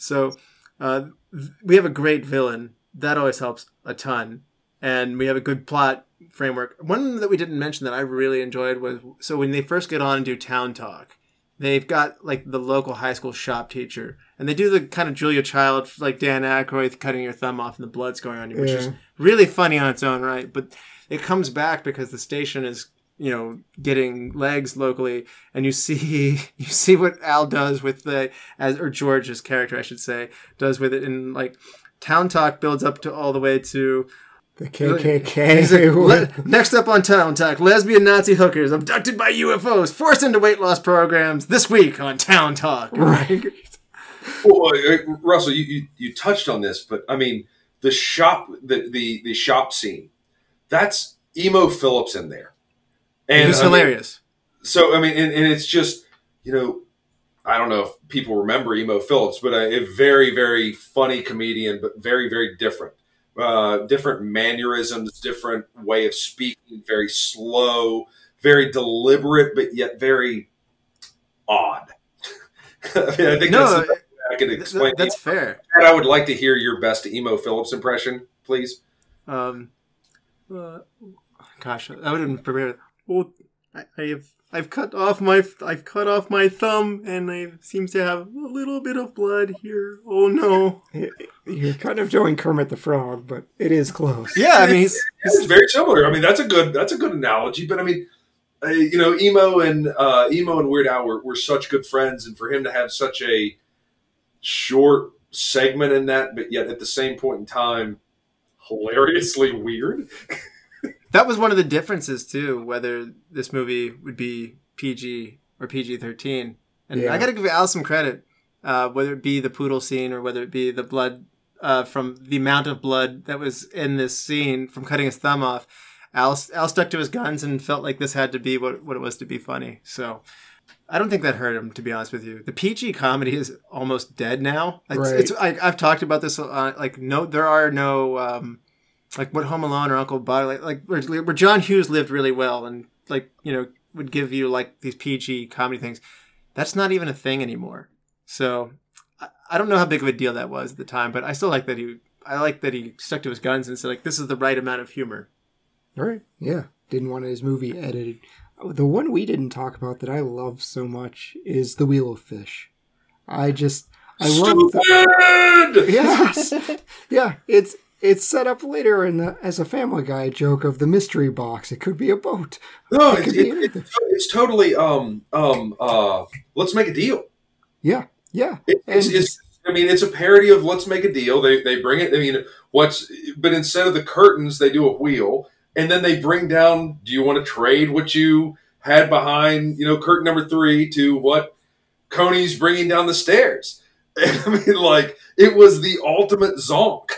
So uh, th- we have a great villain. That always helps a ton, and we have a good plot framework. One that we didn't mention that I really enjoyed was so when they first get on and do town talk. They've got like the local high school shop teacher, and they do the kind of Julia Child, like Dan Aykroyd cutting your thumb off and the blood's going on you, which is really funny on its own right. But it comes back because the station is, you know, getting legs locally, and you see you see what Al does with the as or George's character, I should say, does with it, and like Town Talk builds up to all the way to The He's like, KKK. "Le- next up on Town Talk, lesbian Nazi hookers abducted by UFOs, forced into weight loss programs this week on Town Talk. right. Well, uh, Russell, you, you you touched on this, but I mean the shop the the, the shop scene. That's Emo Philips in there, It was I mean, hilarious. so I mean, and, and it's just you know, I don't know if people remember Emo Philips, but a, a very very funny comedian, but very very different, uh, different mannerisms, different way of speaking, very slow, very deliberate, but yet very odd. I mean, I think No, that's the best way I can explain. th- that's fair. And I would like to hear your best Emo Philips impression, please. Um, uh, gosh, I would have been prepared. Well, I, I have I've cut off my I've cut off my thumb, and I seems to have a little bit of blood here. Oh no! You're kind of doing Kermit the Frog, but it is close. Yeah, I mean he's, It's very similar. I mean, that's a good that's a good analogy. But I mean, uh, you know, Emo and uh, Emo and Weird Al were, were such good friends, and for him to have such a short segment in that, but yet at the same point in time, hilariously weird. that was one of the differences too, whether this movie would be PG or PG thirteen. And Yeah. I got to give Al some credit, uh, whether it be the poodle scene or whether it be the blood uh, from the amount of blood that was in this scene from cutting his thumb off. Al, Al stuck to his guns and felt like this had to be what, what it was to be funny. So I don't think that hurt him, to be honest with you. The PG comedy is almost dead now. It's, Right. it's I, I've talked about this. Uh, like no, there are no um, like what Home Alone or Uncle Buck like, like where, where John Hughes lived really well and like you know would give you like these PG comedy things. That's not even a thing anymore. So I, I don't know how big of a deal that was at the time, but I still like that he. I like that he stuck to his guns and said like this is the right amount of humor. All right. Yeah. Didn't want his movie edited. Oh, The one we didn't talk about that I love so much is The Wheel of Fish. I just I love the, Stupid! Yes. yeah, it's it's set up later in the, as a Family Guy joke of the mystery box. It could be a boat. No, It be it, it's, it's totally um um uh let's make a deal. Yeah. Yeah. It, it's, And- it's I mean, it's a parody of Let's Make a Deal. They they bring it. I mean, what's but instead of the curtains, they do a wheel, and then they bring down. Do you want to trade what you had behind, you know, curtain number three to what Kuni's bringing down the stairs? I mean, like it was the ultimate zonk.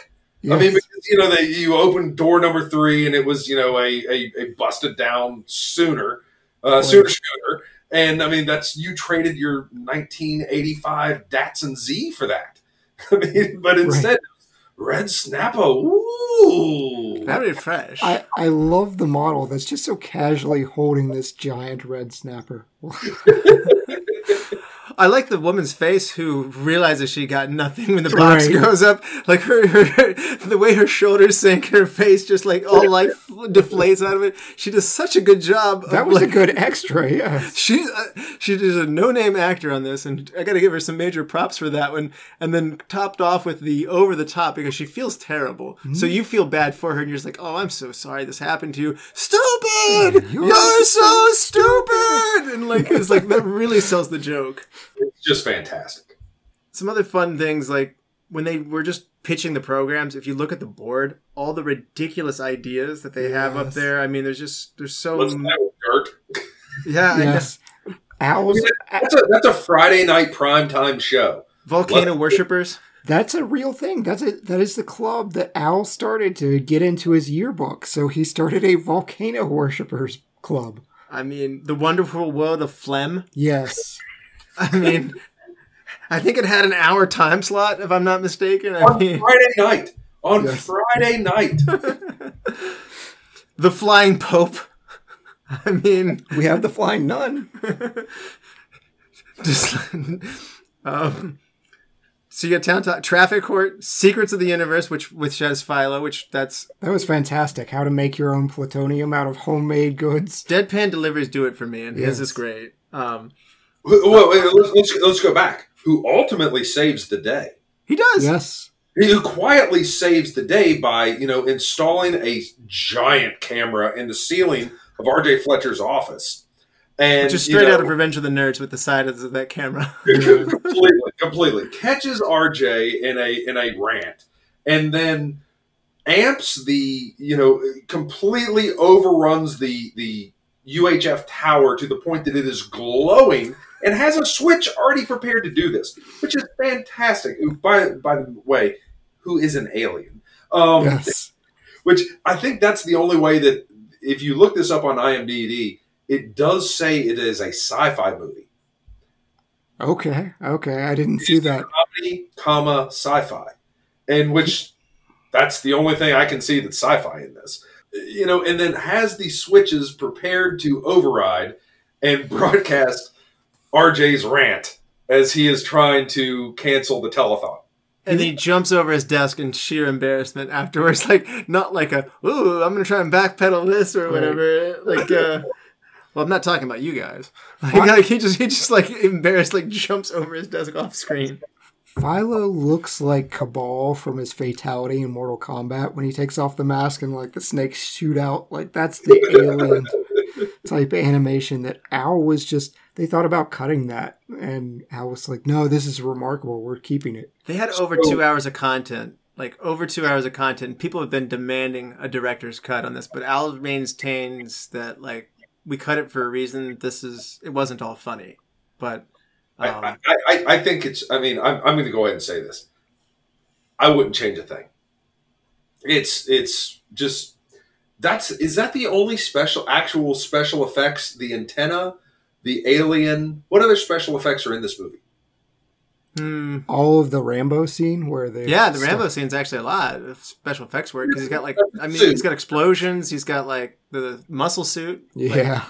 I mean, because, you know, they you opened door number three, and it was you know a a, a busted down sooner, uh, sooner shooter, and I mean that's you traded your 1985 Datsun Z for that. I mean, but instead, Red Snapper, ooh, Very fresh. I, I love the model that's just so casually holding this giant red snapper. I like the woman's face who realizes she got nothing when the box Right. goes up. Like her, her, the way her shoulders sink, her face just like all life deflates out of it. She does such a good job. Of, That was a good extra, yeah. She's uh, she's a no name actor on this, and I got to give her some major props for that one. And then topped off with the over the top because she feels terrible, Mm-hmm. so you feel bad for her, and you're just like, "Oh, I'm so sorry this happened to you. Stupid! You're You're, so stupid!" And like it's like that really sells the joke. It's just fantastic. Some other fun things like when they were just pitching the programs. If you look at the board, all the ridiculous ideas that they have up there. I mean, there's just there's so Let's play with dirt. yeah. I know. Yes. Owls, That's a that's a Friday night primetime show. Volcano What- worshippers. that's a real thing. That's a, that is the club that Al started to get into his yearbook. So he started a volcano worshippers club. I mean, the wonderful world of phlegm. Yes. I mean, I think it had an hour time slot, if I'm not mistaken. I On mean, Friday night. On Yes. Friday night. the Flying Pope. I mean, We have the flying nun. just um, so you got Town Talk, Traffic Court, Secrets of the Universe, which which has Philo, which that's That was fantastic. How to make your own plutonium out of homemade goods. Deadpan Delivers do it for me, and his is great. Um, Who- wait, wait, let's, let's, let's go back. Who ultimately saves the day? he does. Yes. Who quietly saves the day by you know installing a giant camera in the ceiling of R.J. Fletcher's office, and Just you straight out of Revenge of the Nerds with the side of that camera. completely, completely catches RJ in a in a rant, and then amps the you know completely overruns the the UHF tower to the point that it is glowing and has a switch already prepared to do this, which is fantastic. By by the way, who is an alien? Um, Yes. which I think that's the only way that if you look this up on IMDb, it does say it is a sci-fi movie. Okay. Okay. I didn't see that. comedy, comma sci-fi, and which that's the only thing I can see that's sci-fi in this. You know, and then has the switches prepared to override and broadcast RJ's rant as he is trying to cancel the telethon. And he jumps over his desk in sheer embarrassment afterwards, like not like a "ooh, I'm gonna try and backpedal this" or whatever. Like, uh, well, I'm not talking about you guys. Like, like, he just he just like embarrassed, like jumps over his desk off screen. Philo looks like Kabal from his fatality in Mortal Kombat when he takes off the mask and like the snakes shoot out. Like that's the alien type animation that Al was just they thought about cutting that and Al was like, No, this is remarkable, we're keeping it. They had over two hours of content, like over two hours of content. People have been demanding a director's cut on this, but Al maintains that like we cut it for a reason. This is it wasn't all funny, but I, um, I, I, I think it's. I mean, I'm, I'm going to go ahead and say this. I wouldn't change a thing. It's it's just that's is that the only special actual special effects? The antenna, the alien. What other special effects are in this movie? hmm. All of the Rambo scene where they Yeah, the Rambo scene's actually a lot of special effects work because he's got like I mean he's got explosions, he's got like the muscle suit. Like, Yeah.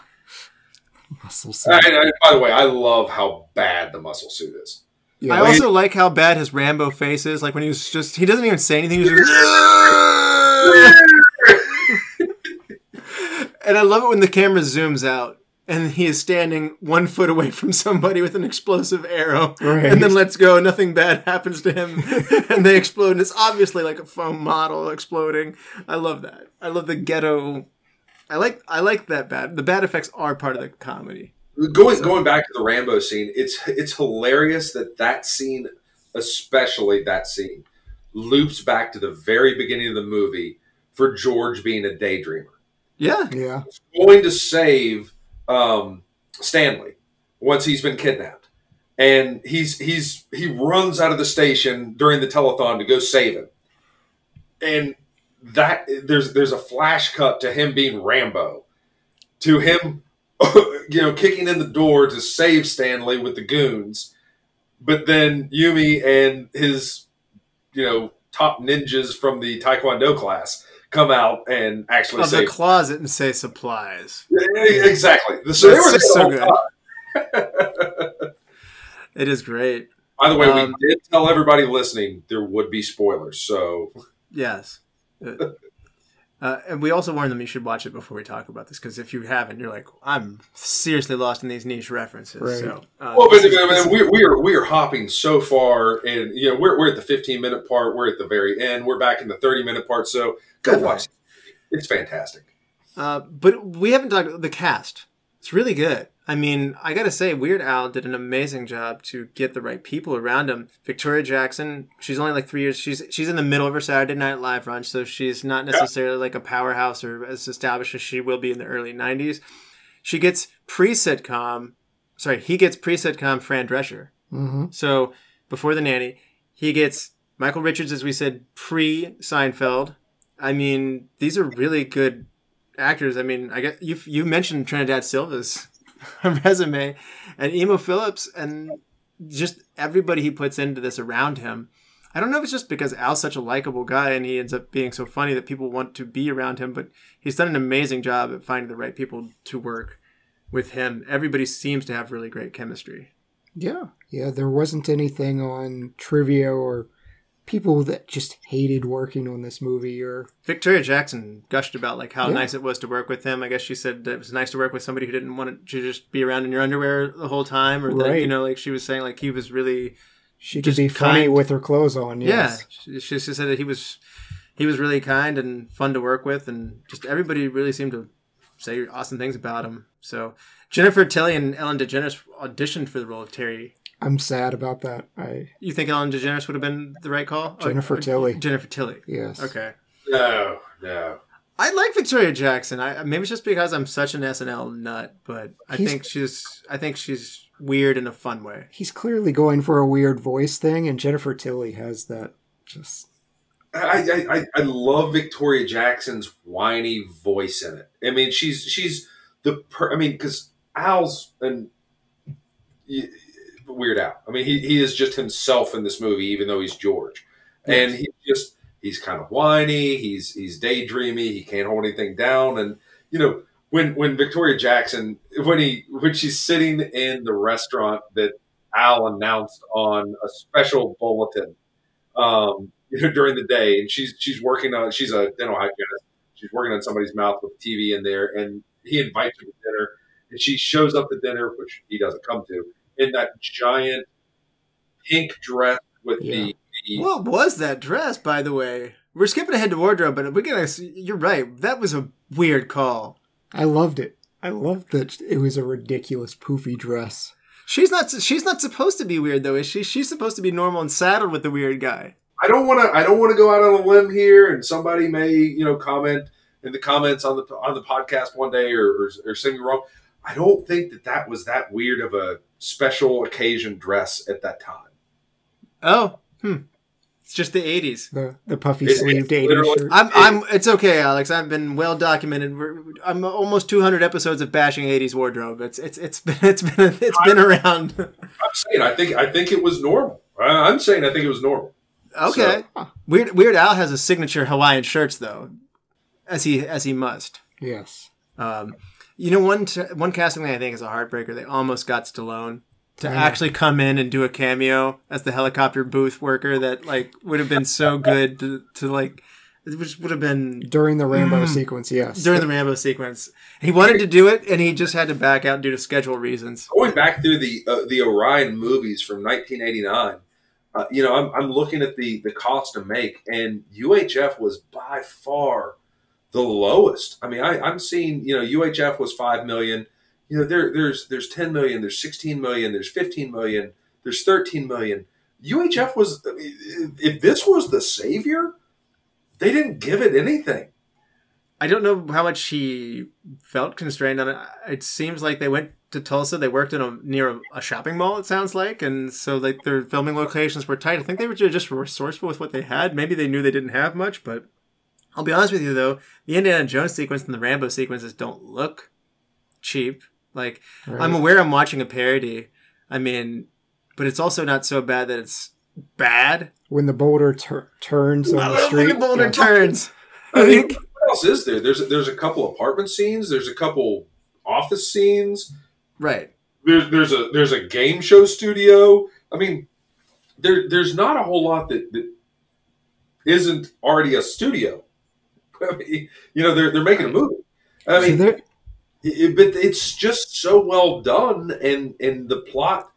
Muscle suit. I, I, by the way, I love how bad the muscle suit is. Yeah. I also like how bad his Rambo face is. Like when he was just he doesn't even say anything. He's just and I love it when the camera zooms out and he is standing one foot away from somebody with an explosive arrow, Right. and then lets go. Nothing bad happens to him, and they explode. And it's obviously like a foam model exploding. I love that. I love the ghetto. I like I like that bad. The bad effects are part of the comedy. Going going back to the Rambo scene, it's it's hilarious that that scene especially that scene, loops back to the very beginning of the movie for George being a daydreamer. Yeah. Yeah. Going to save um, Stanley once he's been kidnapped. And he's he's he runs out of the station during the telethon to go save him. And that there's there's a flash cut to him being Rambo, to him, you know, kicking in the door to save Stanley with the goons, but then Yumi and his, you know, top ninjas from the Taekwondo class come out and actually Of the closet and say supplies. Yeah, exactly. So they That's were there just the so good. It is great. By the way, Um, we did tell everybody listening there would be spoilers. So Yes. Uh, uh, and we also warned them you should watch it before we talk about this because if you haven't, you're like, I'm seriously lost in these niche references. Right. So, uh, Well, but, this is- but- but we, we are we are hopping so far, and you know we're, we're at the 15 minute part. We're at the very end. We're back in the 30 minute part. So go Definitely. watch. it. It's fantastic. Uh, but we haven't talked the cast. It's really good. I mean, I gotta say, Weird Al did an amazing job to get the right people around him. Victoria Jackson, she's only like three years. She's she's in the middle of her Saturday Night Live run, so she's not necessarily like a powerhouse or as established as she will be in the early '90s. She gets pre sitcom. Sorry, he gets pre sitcom Fran Drescher. Mm-hmm. So before the nanny, he gets Michael Richards, as we said, pre Seinfeld. I mean, these are really good actors. I mean, I guess you you mentioned Trinidad Silva's resume, and Emo Philips, and just everybody he puts into this around him. I don't know if it's just because Al's such a likable guy and he ends up being so funny that people want to be around him, but he's done an amazing job at finding the right people to work with him. Everybody seems to have really great chemistry. Yeah. Yeah. There wasn't anything on trivia or people that just hated working on this movie or Victoria Jackson gushed about like how Yeah. nice it was to work with him. I guess she said that it was nice to work with somebody who didn't want to just be around in your underwear the whole time, or that you know, like she was saying, like he was really she could be funny kind. with her clothes on. Yes. yeah. She, she she said that he was he was really kind and fun to work with, and just everybody really seemed to say awesome things about him. So Jennifer Tilly and Ellen DeGeneres auditioned for the role of Terry. I'm sad about that. I You think Ellen DeGeneres would have been the right call? Jennifer or- Tilly. Jennifer Tilly. yes. Okay. No, no. I like Victoria Jackson. I maybe it's just because I'm such an SNL nut, but I He's- think she's I think she's weird in a fun way. He's clearly going for a weird voice thing, and Jennifer Tilly has that just I, I, I- I love Victoria Jackson's whiny voice in it. I mean, she's she's the per, I mean, because Al's and y- Weird Al. I mean, he, he is just himself in this movie, even though he's George, and he just he's kind of whiny. He's he's daydreamy. He can't hold anything down, and you know when when Victoria Jackson when he when she's sitting in the restaurant that Al announced on a special bulletin um, you know, during the day, and she's she's working on she's a dental hygienist. She's working on somebody's mouth with TV in there, and he invites her to dinner, and she shows up to dinner, which he doesn't come to, in that giant pink dress with the, the What was that dress, by the way? We're skipping ahead to wardrobe, but we're gonna. You're right. That was a weird call. I loved it. I loved that it was a ridiculous poofy dress. She's not. She's not supposed to be weird though, is she? She's supposed to be normal and saddled with the weird guy. I don't want to. I don't want to go out on a limb here, and somebody may, you know, comment in the comments on the on the podcast one day or or, or say me wrong. I don't think that that was that weird of a special occasion dress at that time. Oh, hmm. It's just the '80s. The the puffy It's- sleeved it's 80s shirt. I'm. I'm. It's okay, Alex. I've been well documented. We're, I'm almost 200 episodes of bashing '80s wardrobe. It's. It's. It's been. It's been. It's been around. I'm saying I think I think it was normal. I- I'm saying I think it was normal. Okay. Weird. Weird Al has a signature Hawaiian shirts though, as he as he must. yes. Um, you know, one t- one casting thing I think is a heartbreaker. They almost got Stallone to I know. actually come in and do a cameo as the helicopter booth worker. That like would have been so good to, to like. Which would have been During the Rambo sequence, yes. Mm. during the Rambo sequence. He wanted to do it, and he just had to back out due to schedule reasons. Going back through the uh, the Orion movies from 1989, uh, you know, I'm, I'm looking at the the cost to make, and UHF was by far the lowest. I mean, I, I'm seeing, you know, UHF was five million. You know, there there's there's 10 million, there's 16 million, there's 15 million, there's 13 million. UHF was if this was the savior, they didn't give it anything. I don't know how much he felt constrained on it. It seems like they went to Tulsa. They worked in a near a, a shopping mall. It sounds like, and so like their filming locations were tight. I think they were just resourceful with what they had. Maybe they knew they didn't have much, but I'll be honest with you though, the Indiana Jones sequence and the Rambo sequences don't look cheap. Like Right. I'm aware I'm watching a parody. I mean, but it's also not so bad that it's bad. when the boulder tur- turns on I the love when the boulder yeah. turns. I I mean, think what else is there? There's there's a couple apartment scenes. There's a couple office scenes. right. There's there's a there's a game show studio. I mean, there there's not a whole lot that, that isn't already a studio. I mean, you know, they're they're making a movie. I mean, there- it, but it's just so well done, and and the plot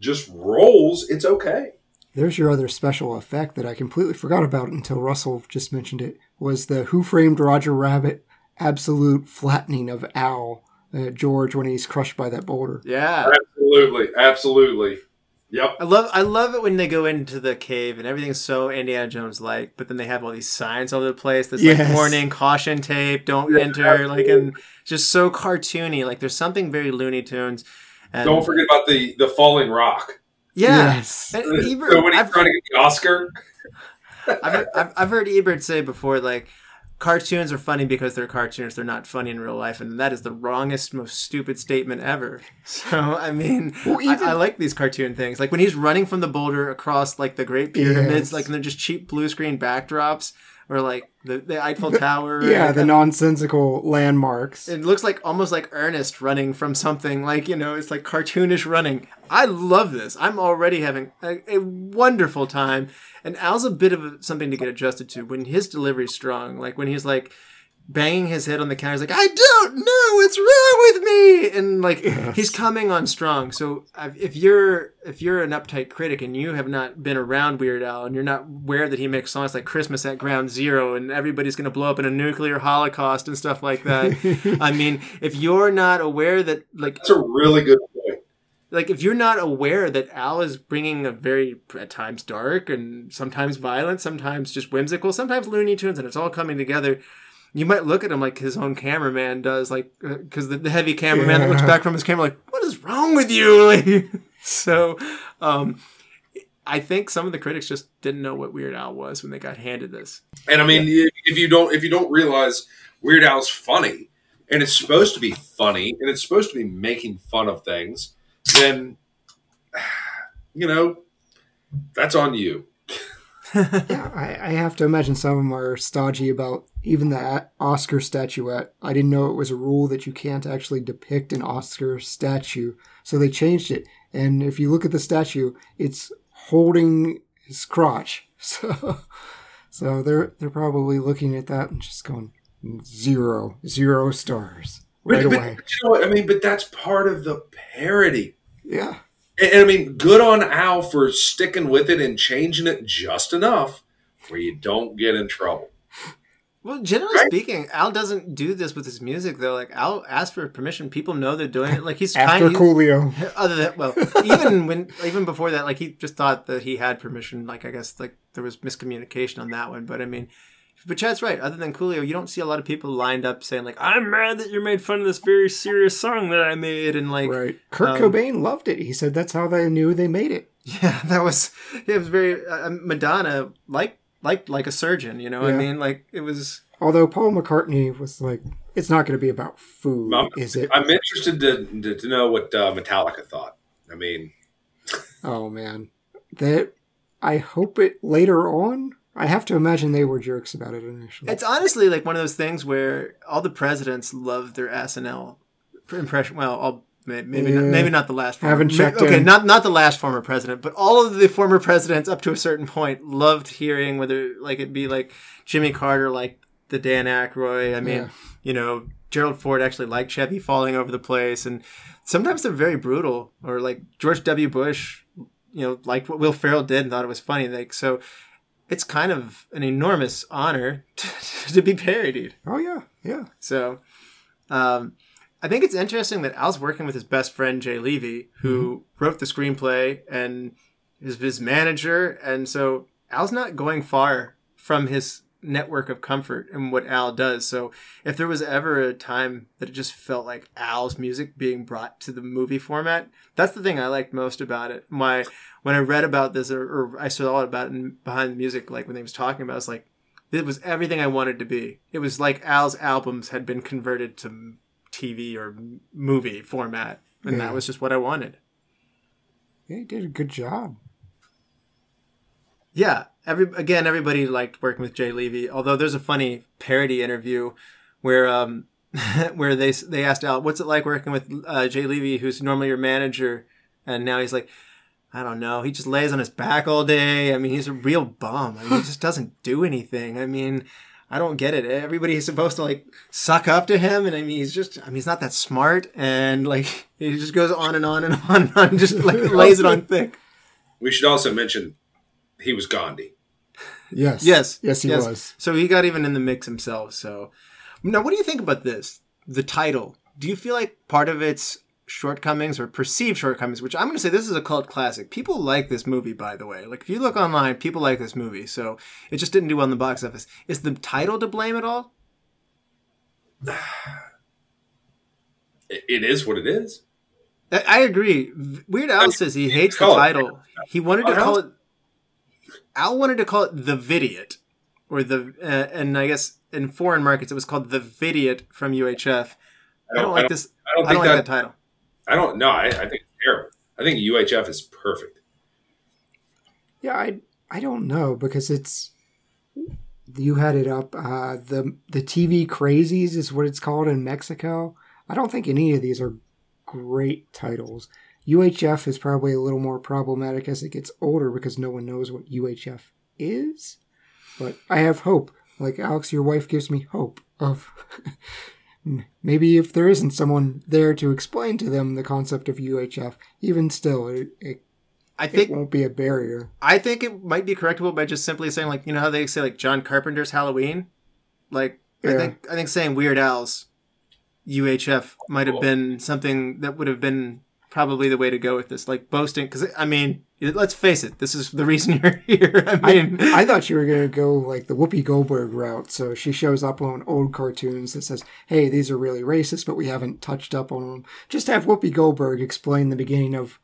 just rolls. It's okay. There's your other special effect that I completely forgot about until Russell just mentioned it. Was the Who Framed Roger Rabbit absolute flattening of Al uh, George when he's crushed by that boulder? Yeah. Absolutely, absolutely. Yep. I love I love it when they go into the cave and everything's so Indiana Jones like, but then they have all these signs all over the place. This like warning, caution tape, don't Yeah, enter, like and just so cartoony. Like there's something very Looney Tunes. And Don't forget about the the falling rock. yeah. Yes. And So Ebert, when he's I've, trying to get the Oscar, I've, I've, I've heard Ebert say before, like, cartoons are funny because they're cartoons. They're not funny in real life. And that is the wrongest, most stupid statement ever. So, I mean, Well, even- I, I like these cartoon things. Like when he's running from the boulder across, like, the Great Pyramids, Yes. like, and they're just cheap blue screen backdrops, or, like, the, the Eiffel Tower. Yeah, the nonsensical landmarks. it looks like almost like Ernest running from something. Like you know, it's like cartoonish running. I love this. I'm already having a, a wonderful time. And Al's a bit of a, something to get adjusted to when his delivery's strong. Like when he's like banging his head on the counter, he's like, "I don't know what's wrong with me," and like Yes. he's coming on strong. So if you're if you're an uptight critic and you have not been around Weird Al and you're not aware that he makes songs like Christmas at Ground Zero and everybody's going to blow up in a nuclear holocaust and stuff like that. I mean, if you're not aware that like that's a really good point. like if you're not aware that Al is bringing a very at times dark and sometimes violent, sometimes just whimsical, sometimes Looney Tunes, and it's all coming together. You might look at him like his own cameraman does, like because the, the heavy cameraman that looks back from his camera, like, what is wrong with you? Like, so, um, I think some of the critics just didn't know what Weird Al was when they got handed this. And I mean, if- if you don't if you don't realize Weird Al's funny, and it's supposed to be funny, and it's supposed to be making fun of things, then you know that's on you. Yeah, I, I have to imagine some of them are stodgy about even the uh, Oscar statuette. I didn't know it was a rule that you can't actually depict an Oscar statue, so they changed it. And if you look at the statue, it's holding his crotch. So, so they're they're probably looking at that and just going zero, zero stars right but, but, away. you know what? I mean, but that's part of the parody. Yeah, And, and I mean, good on Al for sticking with it and changing it just enough where you don't get in trouble. Well, generally Right. speaking, Al doesn't do this with his music though. Like Al asks for permission. People know they're doing it. Like he's after kind. Coolio. Other than well, even when even before that, like he just thought that he had permission. Like I guess like there was miscommunication on that one. But I mean, but Chad's right. Other than Coolio, you don't see a lot of people lined up saying like, "I'm mad that you made fun of this very serious song that I made," and like, Right. Kurt um, Cobain loved it. He said that's how they knew they made it. yeah, that was it was very uh, Madonna like like like a surgeon. You know, what I mean, like it was. Although Paul McCartney was like, it's not going to be about food, I'm- is it? I'm interested to, to, to know what uh, Metallica thought. I mean, Oh man, that I hope it later on. I have to imagine they were jerks about it initially. It's honestly like one of those things where all the presidents love their SNL impression. Well, all, may- maybe not, maybe not the last. Former, Haven't may- checked Okay, in. not not the last former president, but all of the former presidents up to a certain point loved hearing whether like it be like Jimmy Carter, like the Dan Aykroyd. I mean, Yeah. you know, Gerald Ford actually liked Chevy falling over the place, and sometimes they're very brutal. Or like George W. Bush, you know, liked what Will Ferrell did and thought it was funny. Like so. It's kind of an enormous honor to be parodied. oh yeah, yeah. So, um, I think it's interesting that Al's working with his best friend Jay Levey, who Mm-hmm. wrote the screenplay and is his manager, and so Al's not going far from his network of comfort and what Al does. So if there was ever a time that it just felt like Al's music being brought to the movie format, that's the thing I liked most about it. My when I read about this or, or I saw about it in, behind the music, like when they was talking about, it, it's like it was everything I wanted to be. It was like Al's albums had been converted to TV or movie format, and Yeah. that was just what I wanted. Yeah, he did a good job. Yeah, every again, everybody liked working with Jay Levey. Although there's a funny parody interview where um where they they asked Al, "What's it like working with uh, Jay Levey, who's normally your manager?" And now he's like, "I don't know. He just lays on his back all day. I mean, he's a real bum. I mean, he just doesn't do anything. I mean." I don't get it. Everybody's supposed to like suck up to him, and I mean, he's just—I mean, he's not that smart, and like he just goes on and on and on and on, just like lays it on thick. We should also mention he was Gandhi. Yes. Yes. Yes, he yes. was. So he got even in the mix himself. So now, what do you think about this? The title. Do you feel like part of its shortcomings or perceived shortcomings, which I'm going to say this is a cult classic. People like this movie, by the way. Like if you look online, people like this movie. So it just didn't do well in the box office. Is the title to blame at all? It, it is what it is. I, I agree. Weird Al says he hates the Call it. title. He wanted to call else? it. Al wanted to call it the Vidiot, or the, uh, and I guess in foreign markets it was called the Vidiot from UHF. I don't like this. I don't I think don't like that, that title. I don't know. I, I think it's terrible. I think UHF is perfect. Yeah, I I don't know because it's you had it up. Uh, the the TV crazies is what it's called in Mexico. I don't think any of these are great titles. UHF is probably a little more problematic as it gets older because no one knows what UHF is. But I have hope. Like Alex, your wife gives me hope of maybe if there isn't someone there to explain to them the concept of UHF, even still, it, it, I it think won't be a barrier. I think it might be correctable by just simply saying like you know how they say like John Carpenter's Halloween, like I think I think saying Weird Al's UHF might have been something that would have been probably the way to go with this, like boasting because I mean let's face it, this is the reason you're here. I mean, I thought you were gonna go like the Whoopi Goldberg route. So she shows up on old cartoons that says, "Hey, these are really racist, but we haven't touched up on them." Just have Whoopi Goldberg explain the beginning of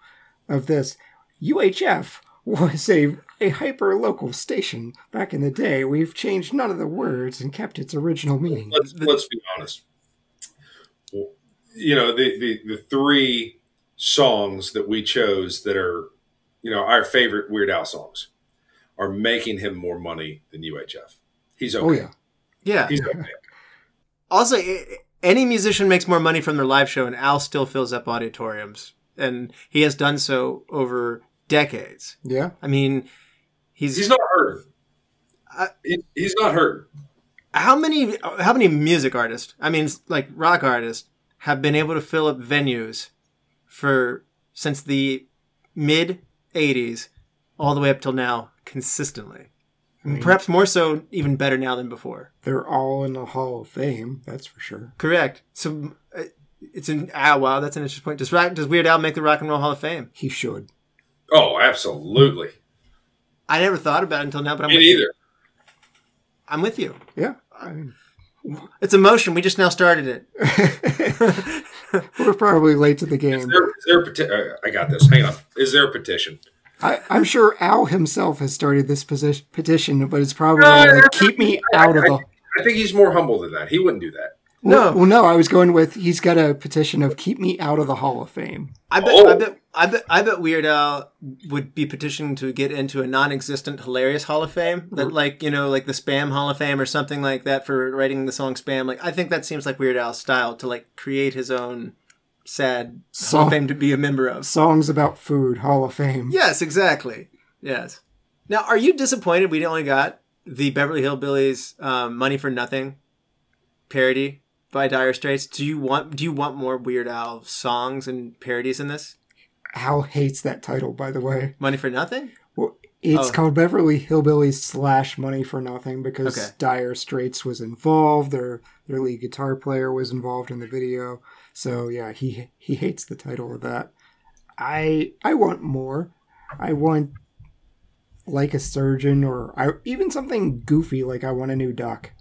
of this. UHF was a a hyper local station back in the day. We've changed none of the words and kept its original meaning. Let's let's be honest. You know the, the the three songs that we chose that are you know our favorite Weird Al songs are making him more money than UHF. He's oh, okay. Oh yeah, yeah. He's okay. Also, any musician makes more money from their live show, and Al still fills up auditoriums, and he has done so over decades. yeah. I mean, he's, He's not hurting. I- He- he's not hurting. how many how many music artists? I mean, like rock artists have been able to fill up venues for since the mid '80s all the way up till now consistently. Perhaps more so, even better now than before. They're all in the Hall of Fame. That's for sure. Correct. So uh, it's an ah wow, that's an interesting point. Does Rock, does Weird Al make the Rock and Roll Hall of Fame? He should. Oh, absolutely. I never thought about it until now, but I'm Me with you. I'm with you. Yeah. I mean, It's a motion. We just now started it. we're probably late to the Is game. there, is there a peti- uh, I got this. Hang on. Is there a petition? I, I'm sure Al himself has started this petition, but it's probably like, keep me out of the. I think he's more humble than that. He wouldn't do that. No. Well, no, I was going with he's got a petition of keep me out of the Hall of Fame. I bet, Oh. I bet, I bet, I bet Weird Al would be petitioning to get into a non-existent hilarious Hall of Fame, that like you know, like the Spam Hall of Fame or something like that for writing the song Spam. Like I think that seems like Weird Al's style to like create his own sad Hall Song- of Fame to be a member of. Songs about food, Hall of Fame. Yes, exactly. Yes. Now, are you disappointed we only got the Beverly Hillbillies um, "Money for Nothing" parody by Dire Straits? Do you want Do you want more Weird Al songs and parodies in this? Al hates that title, by the way. "Money for Nothing"? Well, it's Oh. called Beverly Hillbillies slash Money for Nothing because Okay. Dire Straits was involved. Their their lead guitar player was involved in the video. So yeah, he he hates the title of that. I I want more. I want like a surgeon, or I, even something goofy like I Want a New Duck.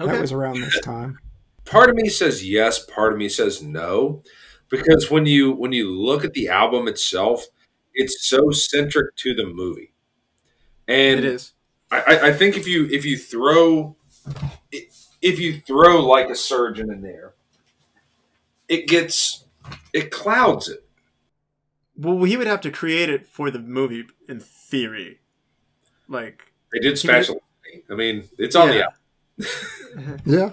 Okay. That was around this time. Part of me says yes part of me says no because when you when you look at the album itself it's so centric to the movie and it is. I, I- I think if you if you throw if you throw like a surgeon in there it gets it clouds it Well, he would have to create it for the movie in theory. Like, they did special i mean it's on the Yeah. album Yeah.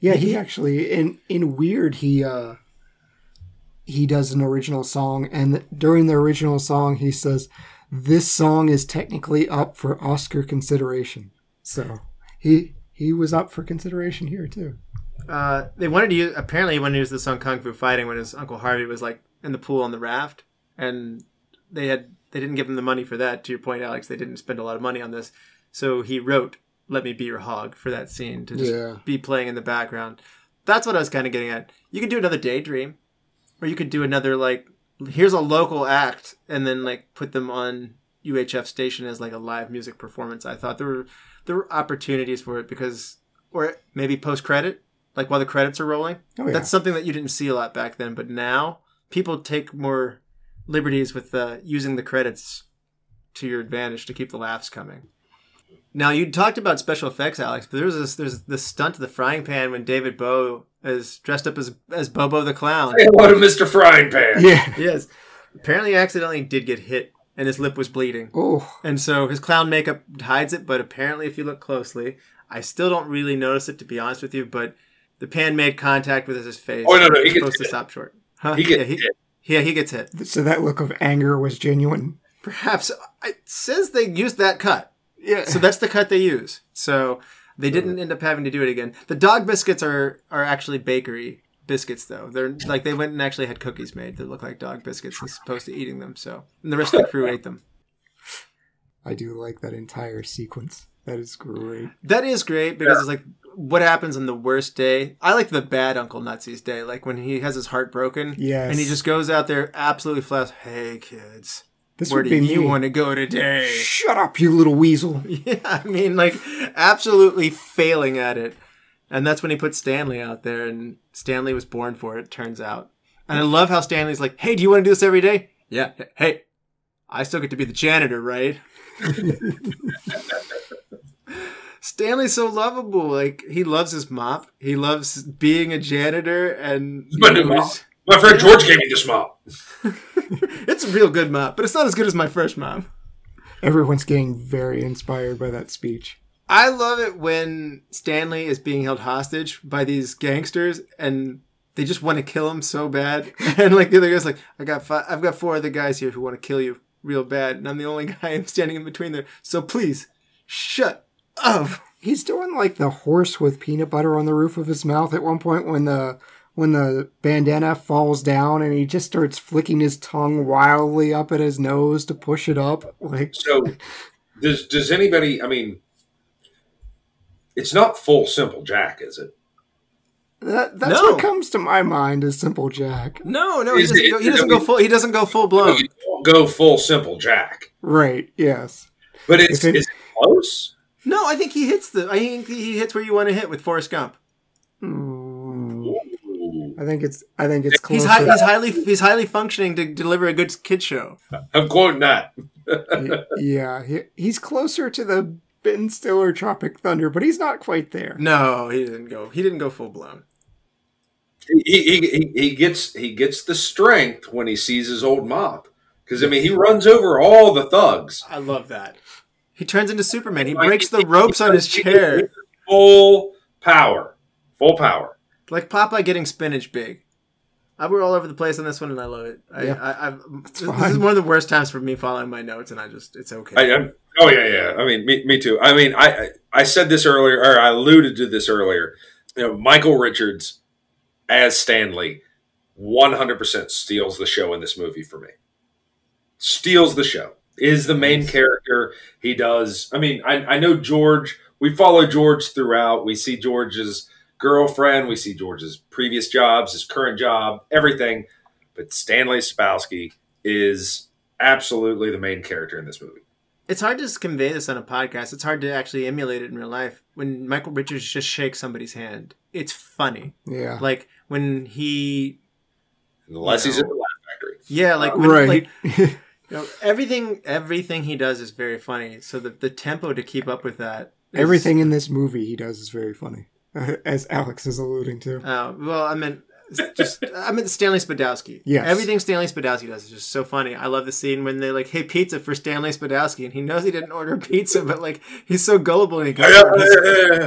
Yeah, he actually in in Weird he uh he does an original song and during the original song he says this song is technically up for Oscar consideration. So, he he was up for consideration here too. uh, they wanted to use. Apparently, he wanted to use the song "Kung Fu Fighting" when his uncle Harvey was like in the pool on the raft, and they had they didn't give him the money for that. To your point, Alex, they didn't spend a lot of money on this, so he wrote "Let Me Be Your Hog" for that scene to just Yeah. be playing in the background. That's what I was kind of getting at. You could do another Daydream, or you could do another like here's a local act, and then like put them on UHF station as like a live music performance. I thought there were there were opportunities for it because, or maybe post credit, like while the credits are rolling. Oh yeah. That's something that you didn't see a lot back then, but now people take more liberties with uh, using the credits to your advantage to keep the laughs coming. Now you talked about special effects, Alex, but there's this there's this stunt to the frying pan when David Bowie is dressed up as as Bobo the clown. Hey, what a mr frying pan yeah. Yes, apparently accidentally did get hit and his lip was bleeding, Oh, and so his clown makeup hides it. But apparently, if you look closely, I still don't really notice it to be honest with you. But the pan made contact with his face. Oh, no, no, he gets supposed to hit. stop short. Huh? he gets yeah, he, hit. yeah, he gets hit. so that look of anger was genuine. Perhaps it says they used that cut, Yeah. so that's the cut they use. So they didn't end up having to do it again. The dog biscuits are are actually bakery biscuits, though. They're like they went and actually had cookies made that look like dog biscuits as opposed to eating them. So and the rest of the crew ate them. I do like that entire sequence. That is great. That is great because it's like what happens on the worst day. I like the bad Uncle Nutsy's day, like when he has his heart broken. Yes. And he just goes out there absolutely flat. Hey kids, This where would do be you me. want to go today? Shut up, you little weasel. Yeah, I mean, like absolutely failing at it. And that's when he put Stanley out there, and Stanley was born for it. Turns out, and I love how Stanley's like, "Hey, do you want to do this every day?" Yeah. Hey, I still get to be the janitor, right? Stanley's so lovable. Like he loves his mop. He loves being a janitor, and my new mop. My friend george gave me this mop it's a real good mop, but it's not as good as my first mop. Everyone's getting very inspired by that speech. I love it when Stanley is being held hostage by these gangsters and they just want to kill him so bad. And like the other guy's like, I got five, I've got four other guys here who want to kill you real bad, and I'm the only guy I'm standing in between there. So please, shut up. He's doing like the horse with peanut butter on the roof of his mouth at one point when the when the bandana falls down and he just starts flicking his tongue wildly up at his nose to push it up. Like So, does does anybody? I mean, it's not full simple Jack, is it? that, that's No. what comes to my mind is Simple Jack. No, no, he Is doesn't, it- go, he doesn't go full. He doesn't go full blown. You don't go full simple Jack, Right, yes. but it's If it- is it close? No, I think he hits the. I think he hits where you want to hit with Forrest Gump. Mm, Ooh. I think it's I think it's He's closer. high, he's highly he's highly functioning to deliver a good kid show. I'm quoting that. yeah, he, he's closer to the Ben Stiller Tropic Thunder, but he's not quite there. No, he didn't go. He didn't go full blown. He, he, he, he gets he gets the strength when he sees his old mop because I mean he runs over all the thugs. I love that. He turns into Superman. He breaks the ropes on his chair. Full power, full power. Like Popeye getting spinach big. I were all over the place on this one, and I love it. I, Yeah. I, I've, this is one of the worst times for me following my notes, and I just it's okay. I, I'm, oh yeah, yeah. I mean, me, me too. I mean, I, I I said this earlier, or I alluded to this earlier. You know, Michael Richards as Stanley, one hundred percent steals the show in this movie for me. Steals the show. Is the main character. He does. I mean, I, I know George. We follow George throughout. We see George's girlfriend. We see George's previous jobs, his current job, everything. But Stanley Spadowski is absolutely the main character in this movie. It's hard to just convey this on a podcast. It's hard to actually emulate it in real life. When Michael Richards just shakes somebody's hand, it's funny. Yeah. Like when he, Unless You he's in the Laugh Factory. yeah, like when, right. like you know, everything, everything he does is very funny. So the the tempo to keep up with that, is- Everything in this movie he does is very funny, as Alex is alluding to. Uh, well, I meant just I meant Stanley Spadowski. Yes. everything Stanley Spadowski does is just so funny. I love the scene when they like, "Hey, pizza for Stanley Spadowski," and he knows he didn't order pizza, but like he's so gullible and he goes, Yeah, yeah, yeah, yeah.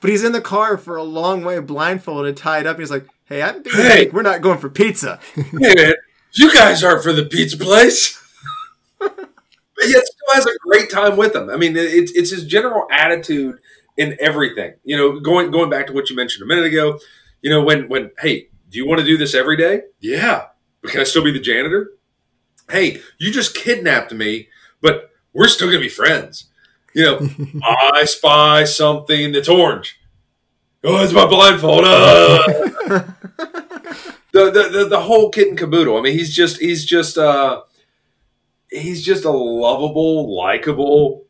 but he's in the car for a long way, blindfolded, tied up. He's like, "Hey, I'm being Hey. we're not going for pizza." Hey man, you guys aren't for the pizza place. but yet still has a great time with them. I mean, it's it's his general attitude in everything. You know, going going back to what you mentioned a minute ago. You know, when when hey, do you want to do this every day? Yeah, but can I still be the janitor? Hey, you just kidnapped me, but we're still gonna be friends. You know, I spy something that's orange. Oh, it's my blindfold. Ah. the, the the the whole kit and caboodle. I mean, he's just he's just uh he's just a lovable, likable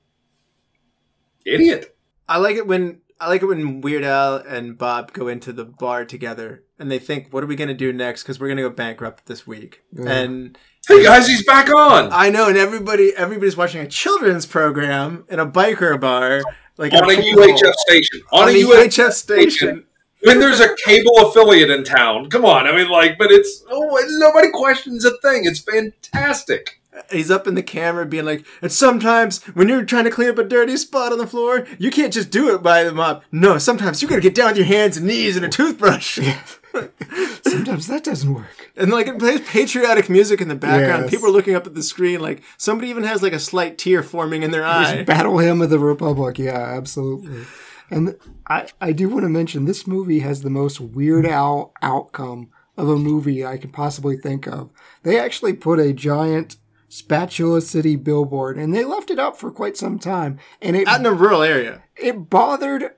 idiot. I like it when I like it when Weird Al and Bob go into the bar together and they think, "What are we gonna do next? Because we're gonna go bankrupt this week." Yeah. And Hey guys, he's back on I know, and everybody everybody's watching a children's program in a biker bar, like on a pool UHF station. On, on a a UHF UHF station. when there's a cable affiliate in town. Come on, I mean, like, but it's oh, nobody questions a thing. It's fantastic. He's up in the camera being like, and sometimes when you're trying to clean up a dirty spot on the floor, you can't just do it by the mop. No, sometimes you gotta get down with your hands and knees and a toothbrush. Sometimes that doesn't work. And like it plays patriotic music in the background. Yes. People are looking up at the screen. Like somebody even has like a slight tear forming in their eye. There's Battle Hymn of the Republic. Yeah, absolutely. And I, I do want to mention this movie has the most Weird Al outcome of a movie I can possibly think of. They actually put a giant Spatula City billboard and they left it up for quite some time. And it Out in a rural area. it bothered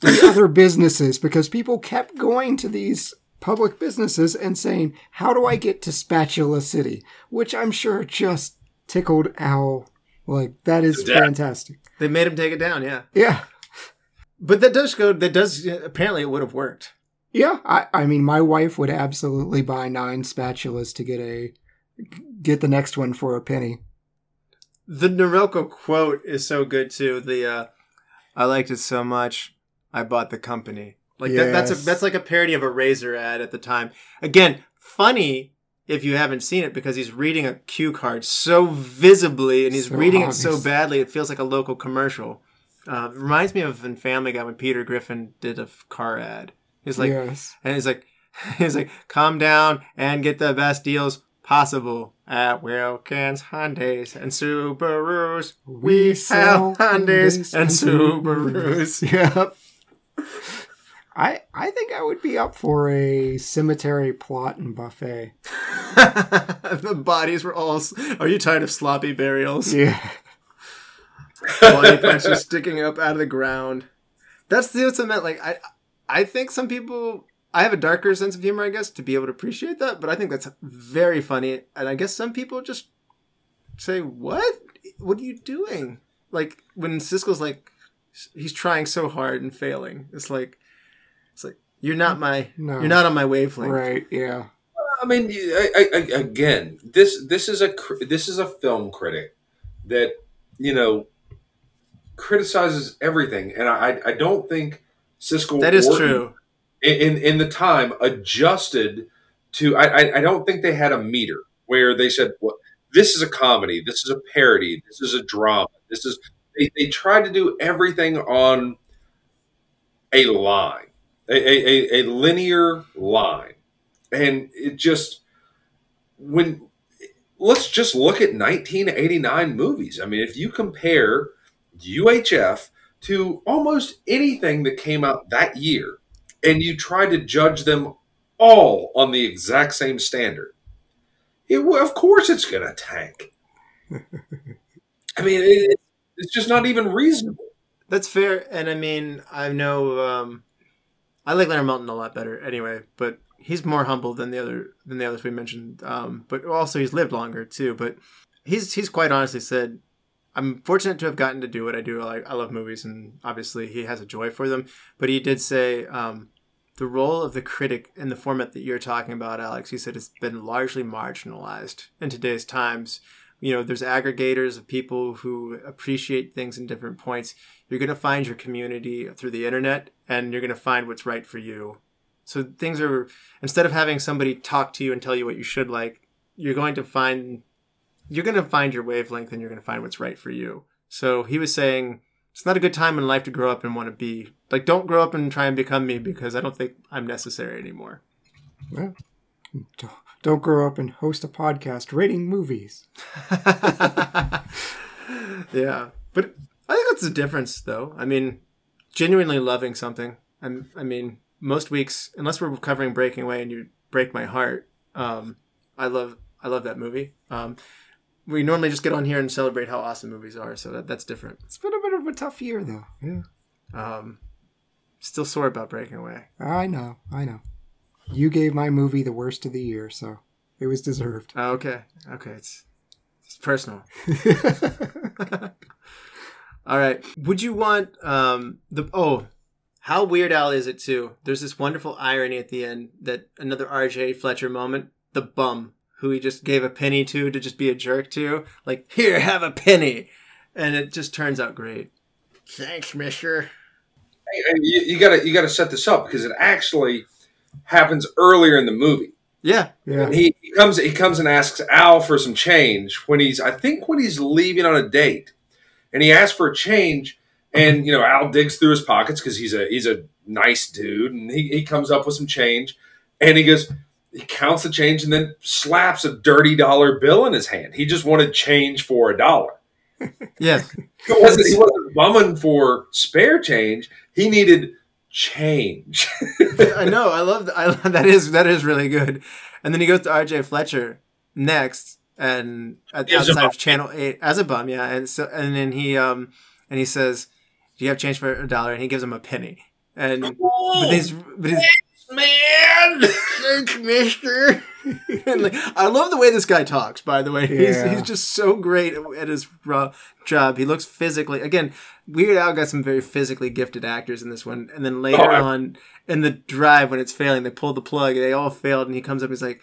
the other businesses because people kept going to these public businesses and saying, How do I get to Spatula City? Which I'm sure just tickled Al. Like, that is Yeah. fantastic. They made him take it down. Yeah, Yeah. but that does go. That does apparently it would have worked. Yeah. I, I mean, my wife would absolutely buy nine spatulas to get a. Get the next one for a penny. The Norelco quote is so good too. The uh, I liked it so much, I bought the company. Like that, that's a that's like a parody of a razor ad at the time. Again, funny if you haven't seen it because he's reading a cue card so visibly and he's So reading it so badly it feels like a local commercial. Uh, reminds me of in Family Guy when Peter Griffin did a f- car ad. He's like, yes. and he's like, he's like, calm down and get the best deals possible at Wilkins Hyundai's and Subarus. We sell Hyundai's and Subarus. Yep. I I think I would be up for a cemetery plot and buffet. the bodies were all. Are you tired of sloppy burials? Yeah. Body parts are sticking up out of the ground. That's the ultimate. Like I, I think some people. I have a darker sense of humor, I guess, to be able to appreciate that. But I think that's very funny, and I guess some people just say, "What? What are you doing?" Like when Siskel's like, he's trying so hard and failing. It's like, it's like you're not my, No. you're not on my wavelength. Right. Yeah. I mean, I, I, I- again, this this is a this is a film critic that you know criticizes everything, and I I don't think Siskel That is Orton true. In in the time adjusted to. I I, don't think they had a meter where they said, "Well, this is a comedy, this is a parody, this is a drama, this is." They, they tried to do everything on a line, a, a, a, a linear line, and it just when let's just look at 1989 movies. I mean, if you compare UHF to almost anything that came out that year, and you try to judge them all on the exact same standard, it of course it's going to tank. I mean, it, it's just not even reasonable. That's fair, and I mean, I know um, I like Leonard Maltin a lot better anyway, but he's more humble than the other than the others we mentioned. Um, but also, he's lived longer too. But he's he's quite honestly said, I'm fortunate to have gotten to do what I do. I, I love movies, and obviously he has a joy for them. But he did say um, the role of the critic in the format that you're talking about, Alex. He said it's been largely marginalized in today's times. You know, there's aggregators of people who appreciate things in different points. You're going to find your community through the internet, and you're going to find what's right for you. So things are instead of having somebody talk to you and tell you what you should like, you're going to find you're going to find your wavelength and you're going to find what's right for you. So he was saying it's not a good time in life to grow up and want to be like don't grow up and try and become me because I don't think I'm necessary anymore. Yeah. Don't- Don't grow up and host a podcast rating movies. yeah, but I think that's the difference, though. I mean, genuinely loving something. I'm, I mean, most weeks, unless we're covering Breaking Away and you break my heart, um, I love, I love that movie. Um, we normally just get on here and celebrate how awesome movies are, so that, that's different. It's been a bit of a tough year, though. Yeah. Um, still sore about Breaking Away. I know. I know. You gave my movie the worst of the year, so it was deserved. Oh, okay, okay, it's it's personal. All right. Would you want um the oh how Weird Al is it too? There's this wonderful irony at the end that another RJ Fletcher moment, the bum who he just gave a penny to to just be a jerk to, like here have a penny, and it just turns out great. Thanks, Mister. Hey, hey, you, you gotta you gotta set this up because it actually happens earlier in the movie. Yeah, Yeah. He, he comes he comes and asks Al for some change when he's I think when he's leaving on a date, and he asks for a change, and you know Al digs through his pockets because he's a he's a nice dude, and he, he comes up with some change, and he goes he counts the change and then slaps a dirty dollar bill in his hand. He just wanted change for a dollar. yeah. He wasn't, he wasn't bumming for spare change. He needed change. I know. I love that. I, that is that is really good. And then he goes to RJ Fletcher next, and at, outside of Channel Eight as a bum, yeah. And so and then he um and he says, "Do you have change for a dollar?" And he gives him a penny. And but he's but he's Man, thanks, Mister. and like, I love the way this guy talks. By the way, he's, Yeah. he's just so great at his raw job. He looks physically again. Weird Al got some very physically gifted actors in this one, and then later Oh, I- on in the drive when it's failing, they pull the plug. They all failed, and he comes up. He's like,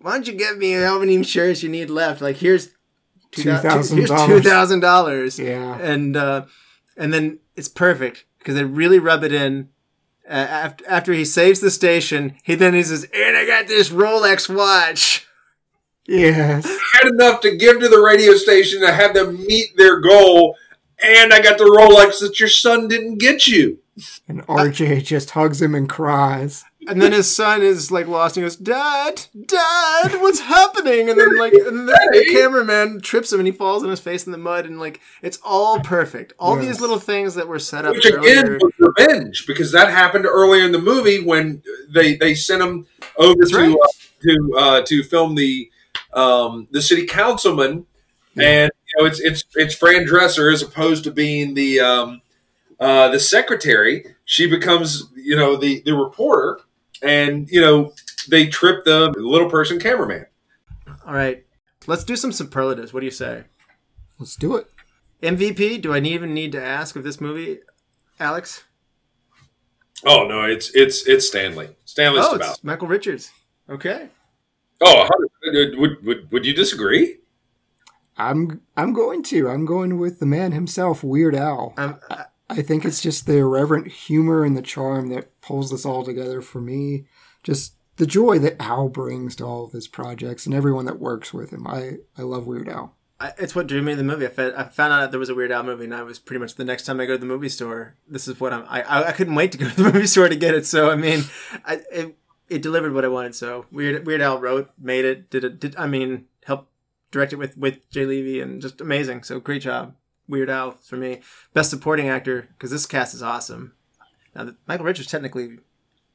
"Why don't you give me how many shares you need left? Like here's $2,000. Here's two thousand dollars." Yeah. and uh, and then it's perfect because they really rub it in. Uh, after after he saves the station, he then he says, "And I got this Rolex watch." Yes. had enough to give to the radio station to have them meet their goal, and I got the Rolex that your son didn't get you. And RJ just hugs him and cries. And then his son is like lost. And he goes, "Dad, Dad, what's happening?" And then like, and then the cameraman trips him, and he falls on his face in the mud, and like, it's all perfect. All Yes. these little things that were set up Which again earlier. was revenge because that happened earlier in the movie when they they sent him over That's to right. uh, to uh, to film the um, the city councilman, and you know it's it's it's Fran Drescher as opposed to being the um, uh, the secretary. She becomes you know the the reporter, and you know they trip the little person cameraman. All right, let's do some superlatives. What do you say? Let's do it. MVP? Do I even need to ask of this movie, Alex? Oh no, it's it's it's Stanley. Stanley oh, Spadowski. it's Michael Richards. Okay. Oh, would, would would you disagree? I'm I'm going to. I'm going with the man himself, Weird Al. Um, I think it's just the irreverent humor and the charm that pulls this all together for me. Just the joy that Al brings to all of his projects and everyone that works with him. I, I love Weird Al. I, it's what drew me to the movie. I, fe- I found out there was a Weird Al movie, and I was pretty much the next time I go to the movie store. This is what I'm. I I, I couldn't wait to go to the movie store to get it. So I mean, I it, it delivered what I wanted. So Weird Weird Al wrote, made it, did it. Did I mean helped direct it with with Jay Levey and just amazing. So great job, Weird Al for me. Best supporting actor because this cast is awesome. Now Michael Richards technically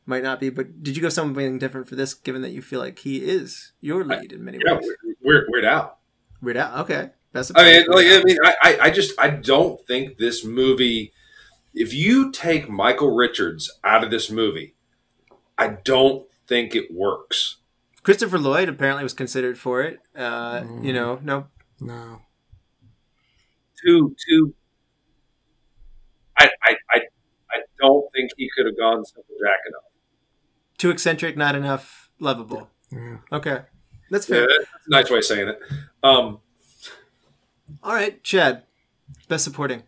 might not be, but did you go something different for this? Given that you feel like he is your lead in many Yeah, ways. weird, weird out. Weird out. okay. Best I mean, like. I mean, I, I, I just, I don't think this movie. If you take Michael Richards out of this movie, I don't think it works. Christopher Lloyd apparently was considered for it. Uh, You know, no, No. too too. I I I, I don't think he could have gone simple jack enough. Too eccentric, not enough lovable. Yeah. Okay, that's Yeah, fair. that's a nice way of saying it. Um, All right, Chad, best supporting.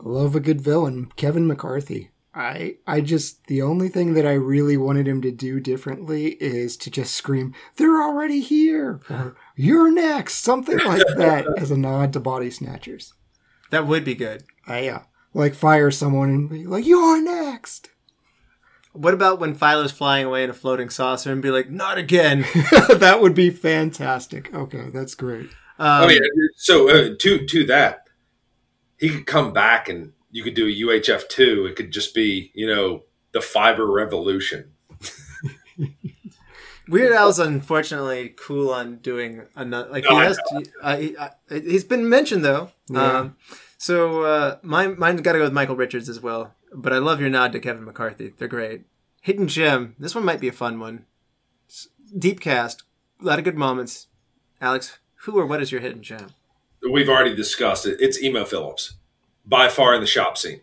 Love a good villain, Kevin McCarthy. I I just the only thing that I really wanted him to do differently is to just scream, "They're already here!" or "You're next," something like that, as a nod to Body Snatchers. That would be good. I uh, like fire someone and be like, "You're next." What about when Philo's flying away in a floating saucer and be like, "Not again"? that would be fantastic. Okay, that's great. Um, I mean, so uh, to to that, he could come back and you could do a UHF two. It could just be you know the fiber revolution. Weird Al's unfortunately cool on doing another. Like he No, I has, to, uh, he, uh, he's been mentioned though. Yeah. Um, so uh, mine, mine's got to go with Michael Richards as well. But I love your nod to Kevin McCarthy. They're great. Hidden gem. This one might be a fun one. Deep cast. A lot of good moments. Alex, who or what is your hidden gem? We've already discussed it. It's Emo Philips, by far in the shop scene.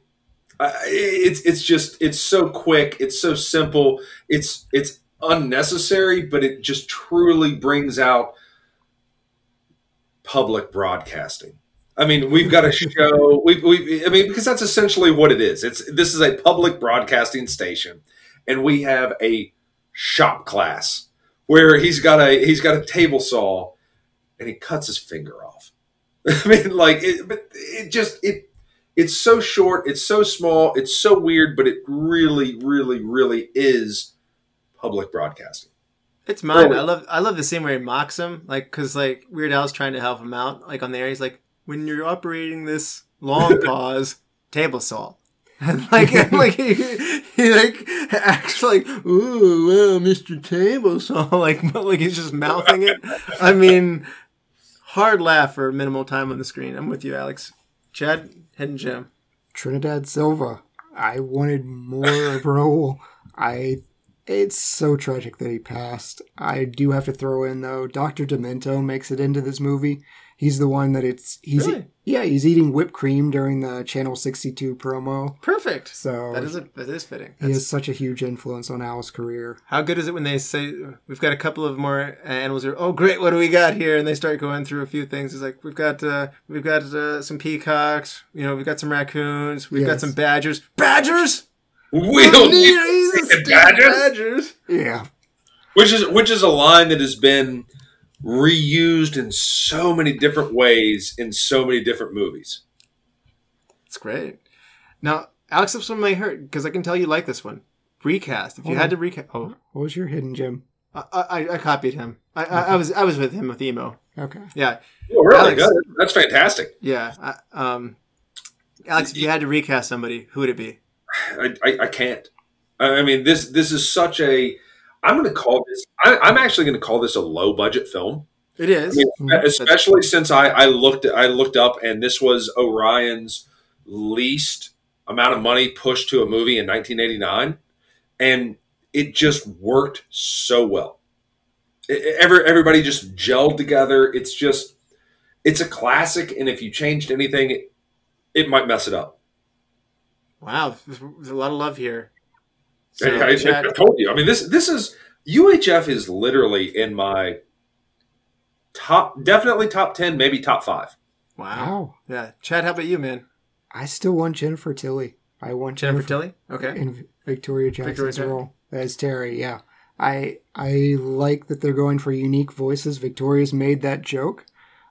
It's it's just it's so quick. It's so simple. It's it's unnecessary, but it just truly brings out public broadcasting. I mean, we've got a show. We, we, I mean, because that's essentially what it is. It's this is a public broadcasting station, and we have a shop class where he's got a he's got a table saw, and he cuts his finger off. I mean, like, it, but it just it it's so short, it's so small, it's so weird, but it really, really, really is public broadcasting. It's mine. Oh. I love I love the scene where he mocks him, like because like Weird Al's trying to help him out, like on the air. He's like, when you're operating this long pause table saw, and like and like he, he like acts like, ooh, well, Mister Table Saw, like but, like he's just mouthing it. I mean, hard laugh for minimal time on the screen. I'm with you, Alex. Chad, head and Jim. Trinidad Silva. I wanted more of Raul. I it's so tragic that he passed. I do have to throw in though, Dr. Demento makes it into this movie. He's the one that it's he's Really? yeah, he's eating whipped cream during the Channel 62 promo. Perfect. So That is a, that is fitting. he has such a huge influence on Al's career. How good is it when they say we've got a couple of more animals? Here. Oh, great! What do we got here? And they start going through a few things. It's like we've got uh, we've got uh, some peacocks. You know, we've got some raccoons. We've got some badgers. Badgers. We don't need Jesus, freaking badgers. badgers. Yeah. which is which is a line that has been reused in so many different ways in so many different movies. It's great. Now, Alex, this one may hurt because I can tell you like this one. Recast. If you Hold had to recast, oh, What was your hidden gem? I, I, I copied him. I, I, I was I was with him with Emo. Okay. Yeah, Oh, really? Alex. That's fantastic. yeah. I, um, Alex, if you had to recast somebody, who would it be? I, I, I can't. I mean, this this is such a. I'm going to call this. I, I'm actually going to call this a low budget film. It is. I mean, mm-hmm. especially since I, I looked I looked up and this was Orion's least amount of money pushed to a movie in 1989, and it just worked so well. E- Every, everybody just gelled together. It's just it's a classic, and if you changed anything, it, it might mess it up. Wow, there's, there's a lot of love here. So, I, I, Chad, I told you. I mean, this this is UHF is literally in my top, definitely top ten, maybe top five. wow. Wow. Yeah, Chad, how about you, man? I still want Jennifer Tilly. I want Jennifer Tilly. Okay. in Victoria Jackson's Victoria role as Terry. Yeah, I I like that they're going for unique voices. Victoria's made that joke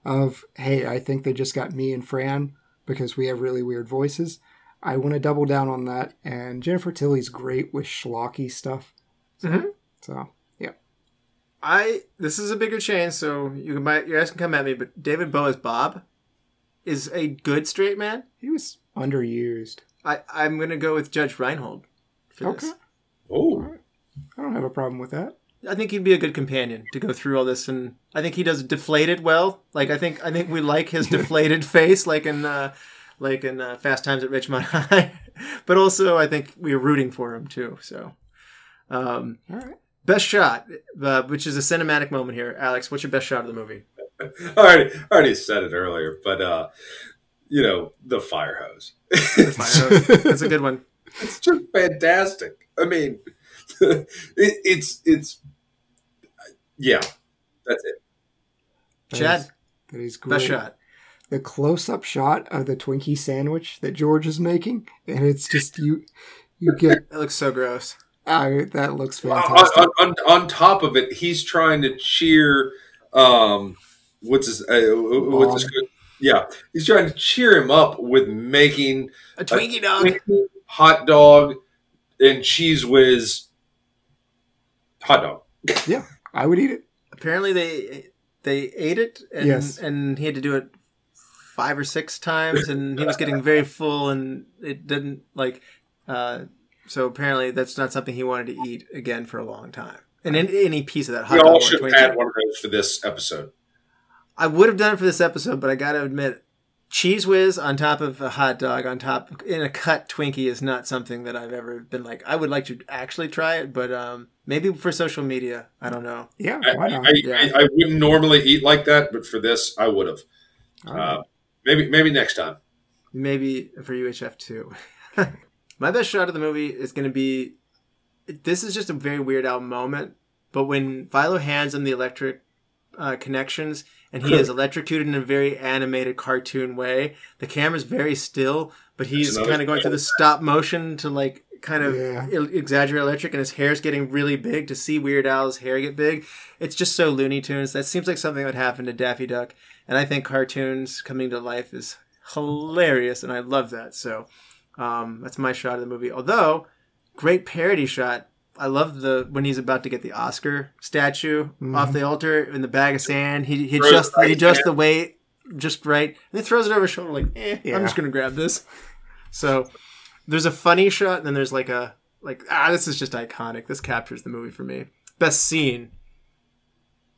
of, "Hey, I think they just got me and Fran because we have really weird voices." I want to double down on that, and Jennifer Tilly's great with schlocky stuff. Mhm. So yeah, I this is a bigger change, so you might you guys can come at me, but David Bowie as Bob is a good straight man. he was underused. I I'm gonna go with Judge Reinhold for Okay, this. Oh, I don't have a problem with that. I think he'd be a good companion to go through all this, and I think he does deflated well. Like I think I think we like his deflated face, like in uh, like in uh, Fast Times at Ridgemont High. but also, I think we're rooting for him too. So, um, All right. best shot, uh, which is a cinematic moment here. Alex, what's your best shot of the movie? I already, I already said it earlier, but uh, you know, the fire hose. That's a good one. it's just fantastic. I mean, it, it's it's yeah, that's it. Chad, That is great. best shot. The close-up shot of the Twinkie sandwich that George is making, and it's just you. You get it looks so gross. ah, that looks On, fantastic. on, on, on top of it, he's trying to cheer. Um, what's his? Uh, what's his? Yeah, he's trying to cheer him up with making A Twinkie dog. hot dog and cheese whiz hot dog. Yeah, I would eat it. Apparently they they ate it and Yes. and he had to do it five or six times and he was getting very full and it didn't like uh so apparently that's not something he wanted to eat again for a long time. And in, any piece of that hot We dog all should have had one of those for this episode. I would have done it for this episode, but I got to admit, cheese whiz on top of a hot dog on top in a cut Twinkie is not something that I've ever been like. I would like to actually try it, but um, maybe for social media, I don't know. Yeah, I, why I, not? I, Yeah. I, I wouldn't normally eat like that, but for this, I would have. All right. Uh, maybe maybe next time. Maybe for UHF too. My best shot of the movie is going to be. This is just a very Weird Al moment, but when Philo hands him the electric uh, connections and he is electrocuted in a very animated cartoon way, the camera's very still, but he's kind of going through the stop motion to like kind of Yeah. exaggerate electric, and his hair's getting really big. To see Weird Al's hair get big, it's just so Looney Tunes. That seems like something that would happen to Daffy Duck, and I think cartoons coming to life is hilarious, and I love that. So um, that's my shot of the movie. Although, great parody shot. I love the when he's about to get the Oscar statue off the altar in the bag of sand. He he Throws just he adjusts the weight just right, and he throws it over his shoulder like, eh, Yeah. I'm just gonna grab this. So there's a funny shot, and then there's like a like ah, this is just iconic. This captures the movie for me. Best scene.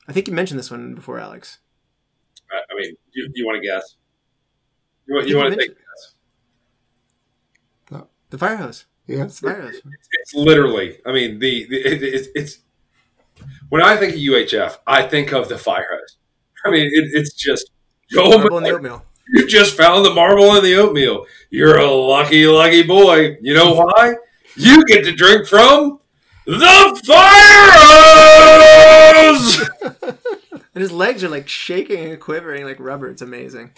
I think you mentioned this one before, Alex. I, I mean, you, you want to guess? You, want- you want to take a guess? The fire hose. Yeah, The fire hose. It's literally. I mean, the, the it, it, it's when I think of UHF, I think of the fire hose. I mean, it, it's just oh Marble in the oatmeal. You just found the marble in the oatmeal. You're a lucky, lucky boy. You know why? You get to drink from the fire hose. And his legs are like shaking and quivering like rubber. It's amazing.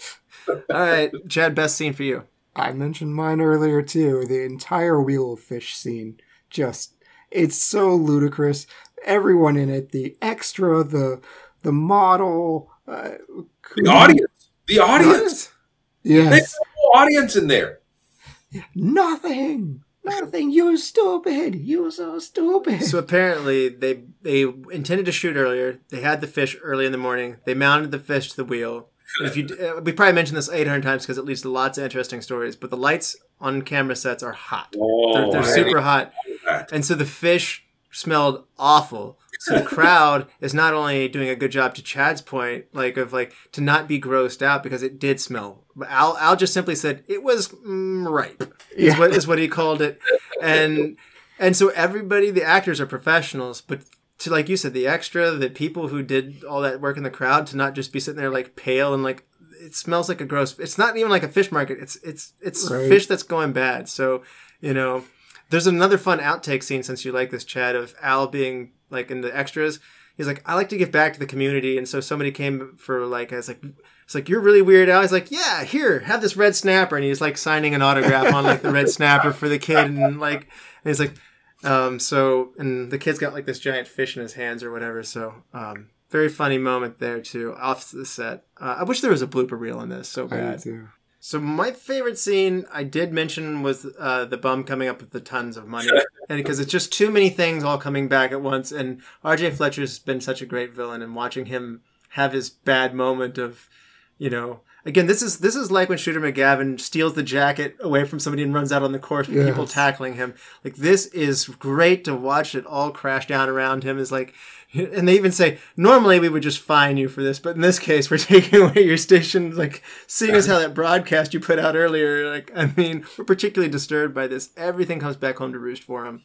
All right, Chad, best scene for you. I mentioned mine earlier too. The entire wheel of fish scene, just it's so ludicrous. Everyone in it, the extra, the the model, uh, The audience. The audience. There's Yes, no audience in there. nothing, nothing. You're stupid. You're so stupid. So apparently they they intended to shoot earlier. They had the fish early in the morning. They mounted the fish to the wheel. And if you uh, we probably mentioned this 800 times because it leads to lots of interesting stories. But the lights on camera sets are hot. Oh, They're, they're super hot. And so the fish smelled awful. So the crowd is not only doing a good job to Chad's point, like of like to not be grossed out because it did smell. But Al Al just simply said it was mm, ripe. Is Yeah. what is what he called it. And and so everybody, the actors are professionals, but to like you said, the extra, the people who did all that work in the crowd, to not just be sitting there like pale and like it smells like a gross. It's not even like a fish market. It's it's it's Right. fish that's going bad. So you know, there's another fun outtake scene since you like this, Chad, of Al being like in the extras. He's like, I like to give back to the community, and so somebody came for like, I was like, it's like you're really weird, Al. He's like, yeah, here, have this red snapper, and he's like signing an autograph on like the red snapper for the kid, and like, and he's like, um, so, and the kid's got like this giant fish in his hands or whatever. So, um, very funny moment there too, off the set. Uh, I wish there was a blooper reel in this so I do too. So my favorite scene I did mention was uh, the bum coming up with the tons of money, and because it's just too many things all coming back at once. And R.J. Fletcher's been such a great villain, and watching him have his bad moment of, you know, again this is this is like when Shooter McGavin steals the jacket away from somebody and runs out on the course with people tackling him. Like this is great to watch it all crash down around him. Is like. And they even say, normally we would just fine you for this, but in this case, we're taking away your station. Like, seeing as how that broadcast you put out earlier, like, I mean, we're particularly disturbed by this. Everything comes back home to roost for him.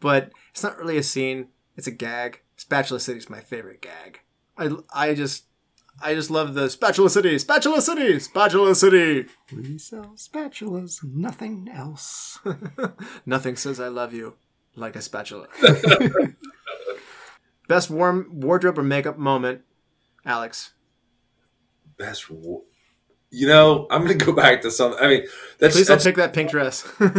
But it's not really a scene, it's a gag. Spatula City's my favorite gag. I, I just, I just love the Spatula City, Spatula City, Spatula City. We sell spatulas, nothing else. Nothing says I love you like a spatula. Best warm wardrobe or makeup moment, Alex. Best. wa- You know, I'm going to go back to something. I mean, that's. Please don't pick that pink dress. I,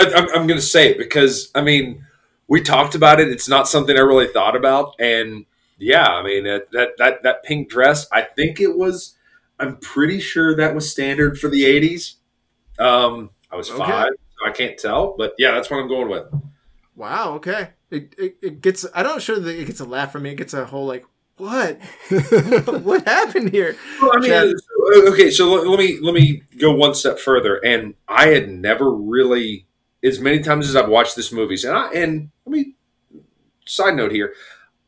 I'm, I'm going to say it because I mean, we talked about it. It's not something I really thought about, and yeah, I mean that that that, that pink dress. I think it was. I'm pretty sure that was standard for the '80s. Um, I was Okay. five, so I can't tell, but yeah, that's what I'm going with. wow. Okay. It, it it gets. I don't sure that it gets a laugh from me. It gets a whole like what what happened here? Well, I mean, Chad. Uh, okay, so let, let me let me go one step further, and I had never really, as many times as I've watched this movies, and I and let me side note here,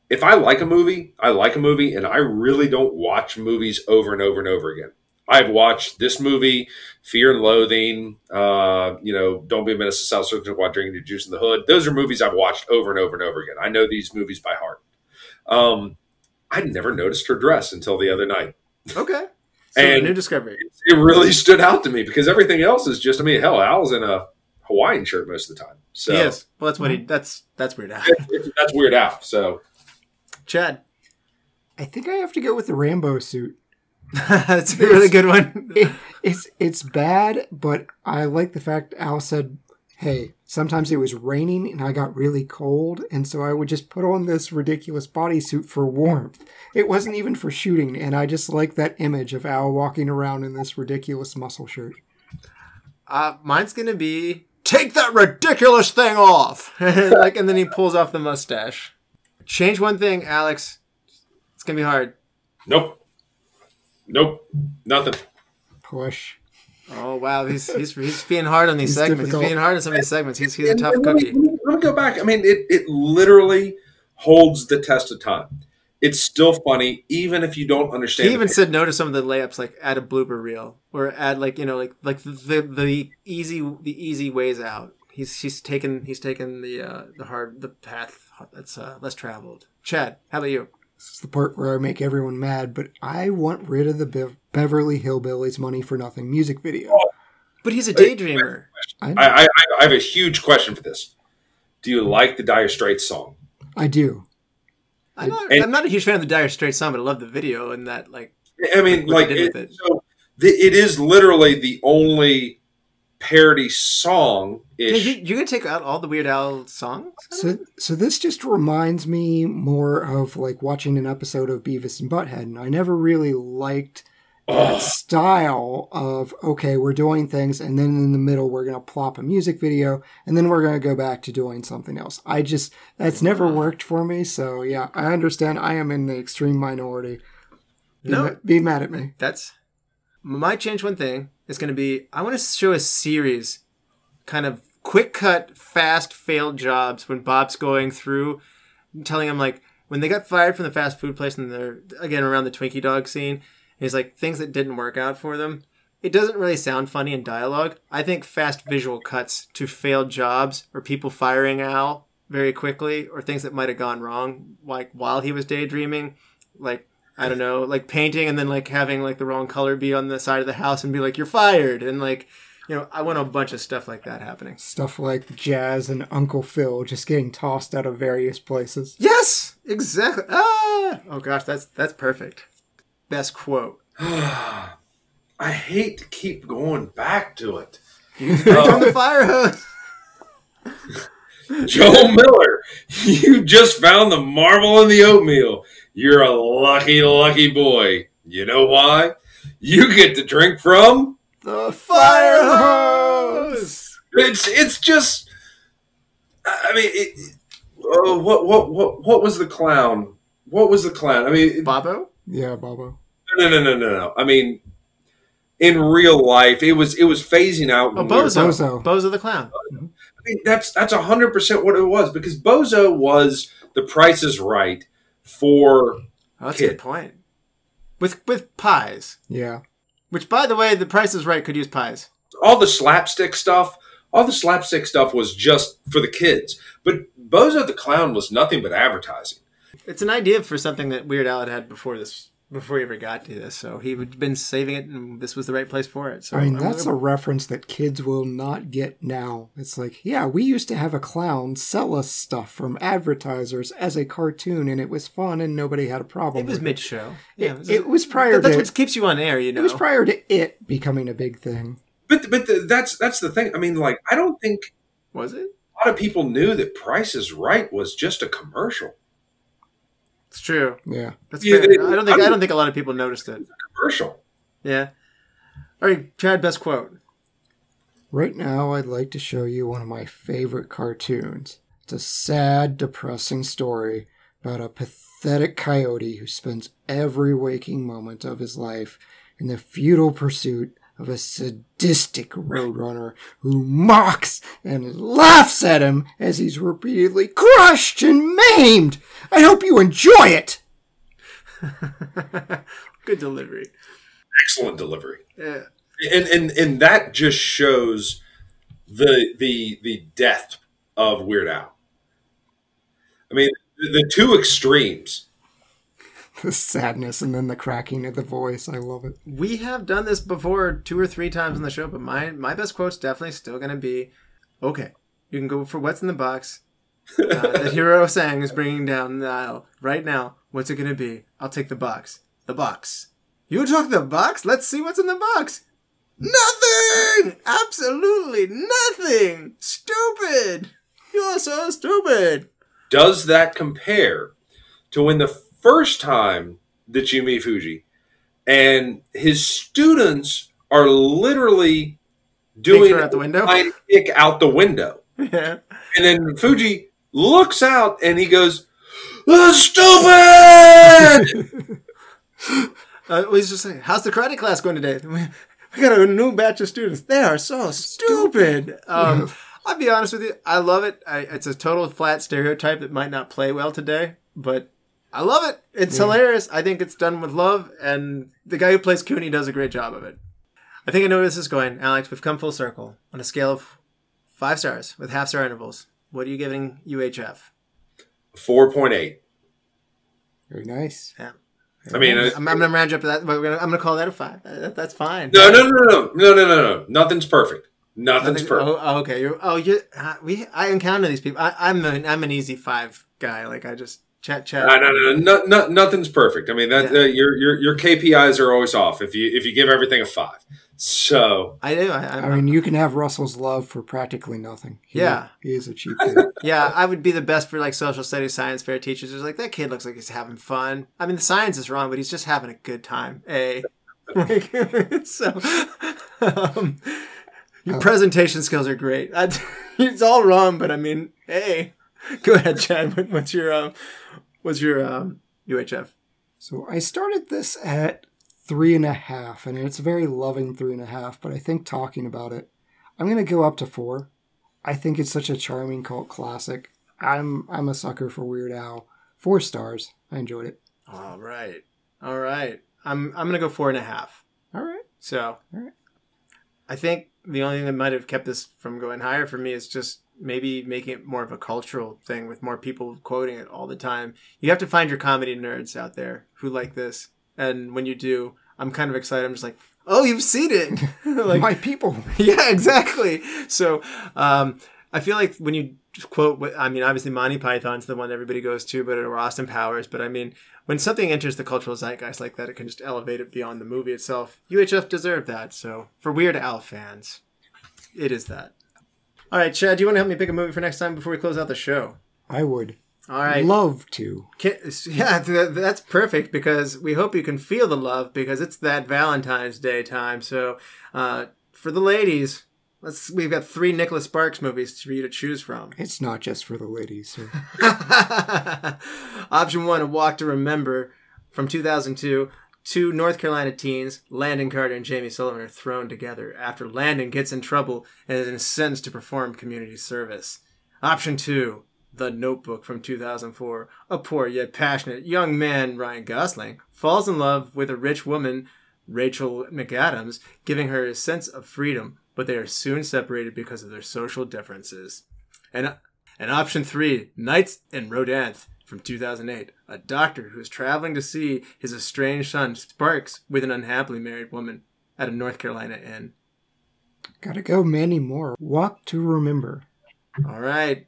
if I like a movie, I like a movie, and I really don't watch movies over and over and over again. I've watched this movie, Fear and Loathing, uh, you know, Don't Be a Menace to South Central while drinking your juice in the hood. Those are movies I've watched over and over and over again. I know these movies by heart. Um, I never noticed her dress until the other night. Okay. So a And- new discovery. It really stood out to me because everything else is just, I mean, hell, Al's in a Hawaiian shirt most of the time. So He is. Well, that's what he. That's that's weird. Al. it's- that's weird out. So Chad. I think I have to go with the Rambo suit. that's a really good one. It, it's it's bad, but I like the fact Al said, "Hey, sometimes it was raining and I got really cold, and so I would just put on this ridiculous bodysuit for warmth. It wasn't even for shooting, and I just like that image of Al walking around in this ridiculous muscle shirt. Uh, mine's gonna be take that ridiculous thing off, like, and then he pulls off the mustache. Change one thing, Alex. It's gonna be hard. nope, nope, nothing. Push. Oh wow, he's he's he's being hard on these He's segments. difficult. He's being hard on some of these segments. He's he's a tough and let me- cookie. Let me go back. I mean, it, it literally holds the test of time. It's still funny, even if you don't understand. He even said no to some of the layups, like add a blooper reel or add like you know like like the the easy the easy ways out. He's he's taken he's taken the uh, the hard the path that's uh, less traveled. Chad, how about you? This is the part where I make everyone mad, but I want rid of the Bev- Beverly Hillbillies money for nothing music video. Oh, but he's a daydreamer. I, I, I, I have a huge question for this. Do you like the Dire Straits song? I do. I'm not, And- I'm not a huge fan of the Dire Straits song, but I love the video and that like I mean, What like, it, it. so the, it is literally the only parody song Dude, ish. You, you're gonna take out all the Weird Al songs. So, so this just reminds me more of like watching an episode of Beavis and Butthead, and I never really liked that style of okay, we're doing things, and then in the middle we're gonna plop a music video, and then we're gonna go back to doing something else. I just that's never worked for me. So yeah, I understand. I am in the extreme minority. Be, No. ma- be mad at me. That's my change. One thing is going to be I want to show a series, kind of quick cut, fast failed jobs when Bob's going through, telling him like when they got fired from the fast food place and they're again around the Twinkie dog scene. He's like things that didn't work out for them. It doesn't really sound funny in dialogue. I think fast visual cuts to failed jobs or people firing Al very quickly or things that might have gone wrong, like while he was daydreaming, like I don't know, like painting and then like having like the wrong color be on the side of the house and be like, you're fired. And like, you know, I want a bunch of stuff like that happening. Stuff like Jazz and Uncle Phil just getting tossed out of various places. Yes, exactly. Ah, oh gosh, that's that's perfect. Best quote. I hate to keep going back to it. From the fire hose. Joel Miller, you just found the marble in the oatmeal. You're a lucky, lucky boy. You know why? You get to drink from. The fire hose. It's it's just. I mean, it, oh, what what what what was the clown? What was the clown? I mean, Bobo. Yeah, Bobo. no, no, no, no, no. I mean, in real life, it was it was phasing out. Oh, when we Bozo. Bozo. Bozo the clown. I mean, that's that's hundred percent what it was because Bozo was the Price is Right for Oh, that's a good point. With with pies, Yeah. Which by the way, the Price is Right could use pies. all the slapstick stuff. All the slapstick stuff was just for the kids, but Bozo the Clown was nothing but advertising. It's an idea for something that Weird Al had had before this before he ever got to this. So he'd been saving it, and this was the right place for it. So I mean, I'm that's a reference that kids will not get now. It's like, yeah, we used to have a clown sell us stuff from advertisers as a cartoon, and it was fun, and nobody had a problem. It was with mid show. It, it was prior That's to. what keeps you on air, you know. It was prior to it becoming a big thing. But but the, that's that's the thing. I mean, like I don't think Was it? a lot of people knew that Price is Right was just a commercial. It's true. Yeah. That's Yeah, fair. it- I don't think I'm- I don't think a lot of people noticed it. Commercial. Yeah. All right, Chad, best quote. Right now, I'd like to show you one of my favorite cartoons. It's a sad, depressing story about a pathetic coyote who spends every waking moment of his life in the futile pursuit of a sadistic roadrunner who mocks and laughs at him as he's repeatedly crushed and maimed. I hope you enjoy it. Good delivery. Excellent delivery. Yeah. and and and that just shows the the the depth of Weird Al. I mean, the, the two extremes. The sadness and then the cracking of the voice. I love it. We have done this before two or three times on the show, but my my best quote's definitely still going to be, okay, you can go for what's in the box. Uh, that Hero Sang is bringing down the aisle right now. What's it going to be? I'll take the box. The box. You took the box? Let's see what's in the box. Nothing! Absolutely nothing! Stupid! You're so stupid! Does that compare to when the first time that you meet Kuni and his students are literally doing out the window? kick out the window? Yeah. And then Kuni looks out and he goes, "Oh, "Stupid!" Uh, was just saying, how's the karate class going today? We, we got a new batch of students. They are so stupid. Um, I'll be honest with you. I love it. I, it's a total flat stereotype that might not play well today, but I love it. It's hilarious. I think it's done with love, and the guy who plays Kuni does a great job of it. I think I know where this is going, Alex. We've come full circle on a scale of five stars with half star intervals. What are you giving UHF? Four point eight. Very nice. Yeah. I mean, I'm, I'm gonna round you up to that, but gonna, I'm gonna call that a five. That- that's fine. no, no, no, no, no, no, no, no. Nothing's perfect. Nothing's Nothing- perfect. Oh, oh, okay. You're, oh, you. Uh, we. I encounter these people. I, I'm an. I'm an easy five guy. Like I just chat, chat. No, no, no, no, no, nothing's perfect. I mean, that Yeah. uh, your your your KPIs are always off if you if you give everything a five. So I do. I, I'm, mean, you can have Russell's love for practically nothing. He, Yeah. He is a cheap date. yeah, I would be the best for like social studies, science fair teachers. It's like that kid looks like he's having fun. I mean, the science is wrong, but he's just having a good time. A. Like, so, um, your presentation skills are great. I, it's all wrong, but I mean, hey, go ahead, Chad. What, what's your um, what's your um, UHF? So I started this at three and a half, and it's a very loving three and a half, but I think talking about it, I'm going to go up to four. I think it's such a charming cult classic. I'm I'm a sucker for Weird Al. Four stars. I enjoyed it. All right, all right. I'm I'm gonna go four and a half. All right. So, All right. I think the only thing that might have kept this from going higher for me is just maybe making it more of a cultural thing with more people quoting it all the time. You have to find your comedy nerds out there who like this, and when you do, I'm kind of excited. I'm just like, oh, you've seen it, like My people. yeah, exactly. So, um, I feel like when you quote, I mean, obviously Monty Python's the one everybody goes to, but or Austin Powers. But I mean, when something enters the cultural zeitgeist like that, it can just elevate it beyond the movie itself. UHF deserved that. So, for Weird Al fans, it is that. All right, Chad, do you want to help me pick a movie for next time before we close out the show? I would All right. love to. Can, yeah, th- that's perfect because we hope you can feel the love because it's that Valentine's Day time. So, uh, for the ladies, let's we've got three Nicholas Sparks movies for you to choose from. It's not just for the ladies. So. Option one: A Walk to Remember from 2002. Two North Carolina teens, Landon Carter and Jamie Sullivan, are thrown together after Landon gets in trouble and is sentenced to perform community service. Option two: The Notebook from 2004. A poor yet passionate young man, Ryan Gosling, falls in love with a rich woman, Rachel McAdams, giving her a sense of freedom, but they are soon separated because of their social differences. And, and option three, Nights in Rodanthe from 2008. A doctor who is traveling to see his estranged son Sparks with an unhappily married woman at a North Carolina inn. Gotta go, Mandy Moore. Walk to remember. All right.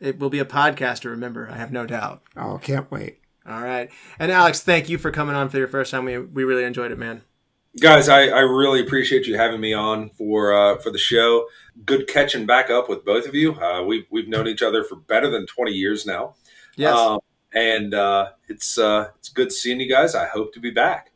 It will be a podcast to remember, I have no doubt. Oh, can't wait. All right. And Alex, thank you for coming on for your first time. We, we really enjoyed it, man. Guys, I, I really appreciate you having me on for uh, for the show. Good catching back up with both of you. Uh, we've we've known each other for better than twenty years now. Yes. Um, and uh, it's uh, it's good seeing you guys. I hope to be back.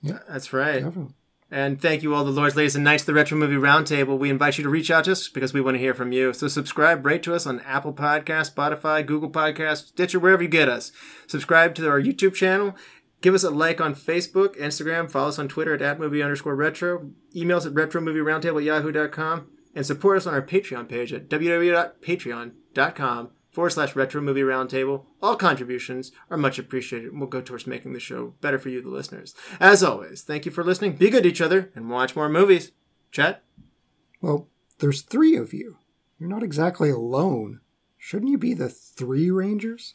Yeah, That's right. Definitely. And thank you, all the lords, ladies, and knights of the Retro Movie Roundtable. We invite you to reach out to us because we want to hear from you. So subscribe, rate to us on Apple Podcasts, Spotify, Google Podcasts, Stitcher, wherever you get us. Subscribe to our YouTube channel. Give us a like on Facebook, Instagram. Follow us on Twitter at, at movie underscore retro. Email us at retromovieroundtable at yahoo.com. And support us on our Patreon page at www.patreon.com forward slash retro movie roundtable. All contributions are much appreciated and will go towards making the show better for you, the listeners. As always, thank you for listening. Be good to each other and watch more movies. Chat? Well, there's three of you. You're not exactly alone. Shouldn't you be the three Rangers?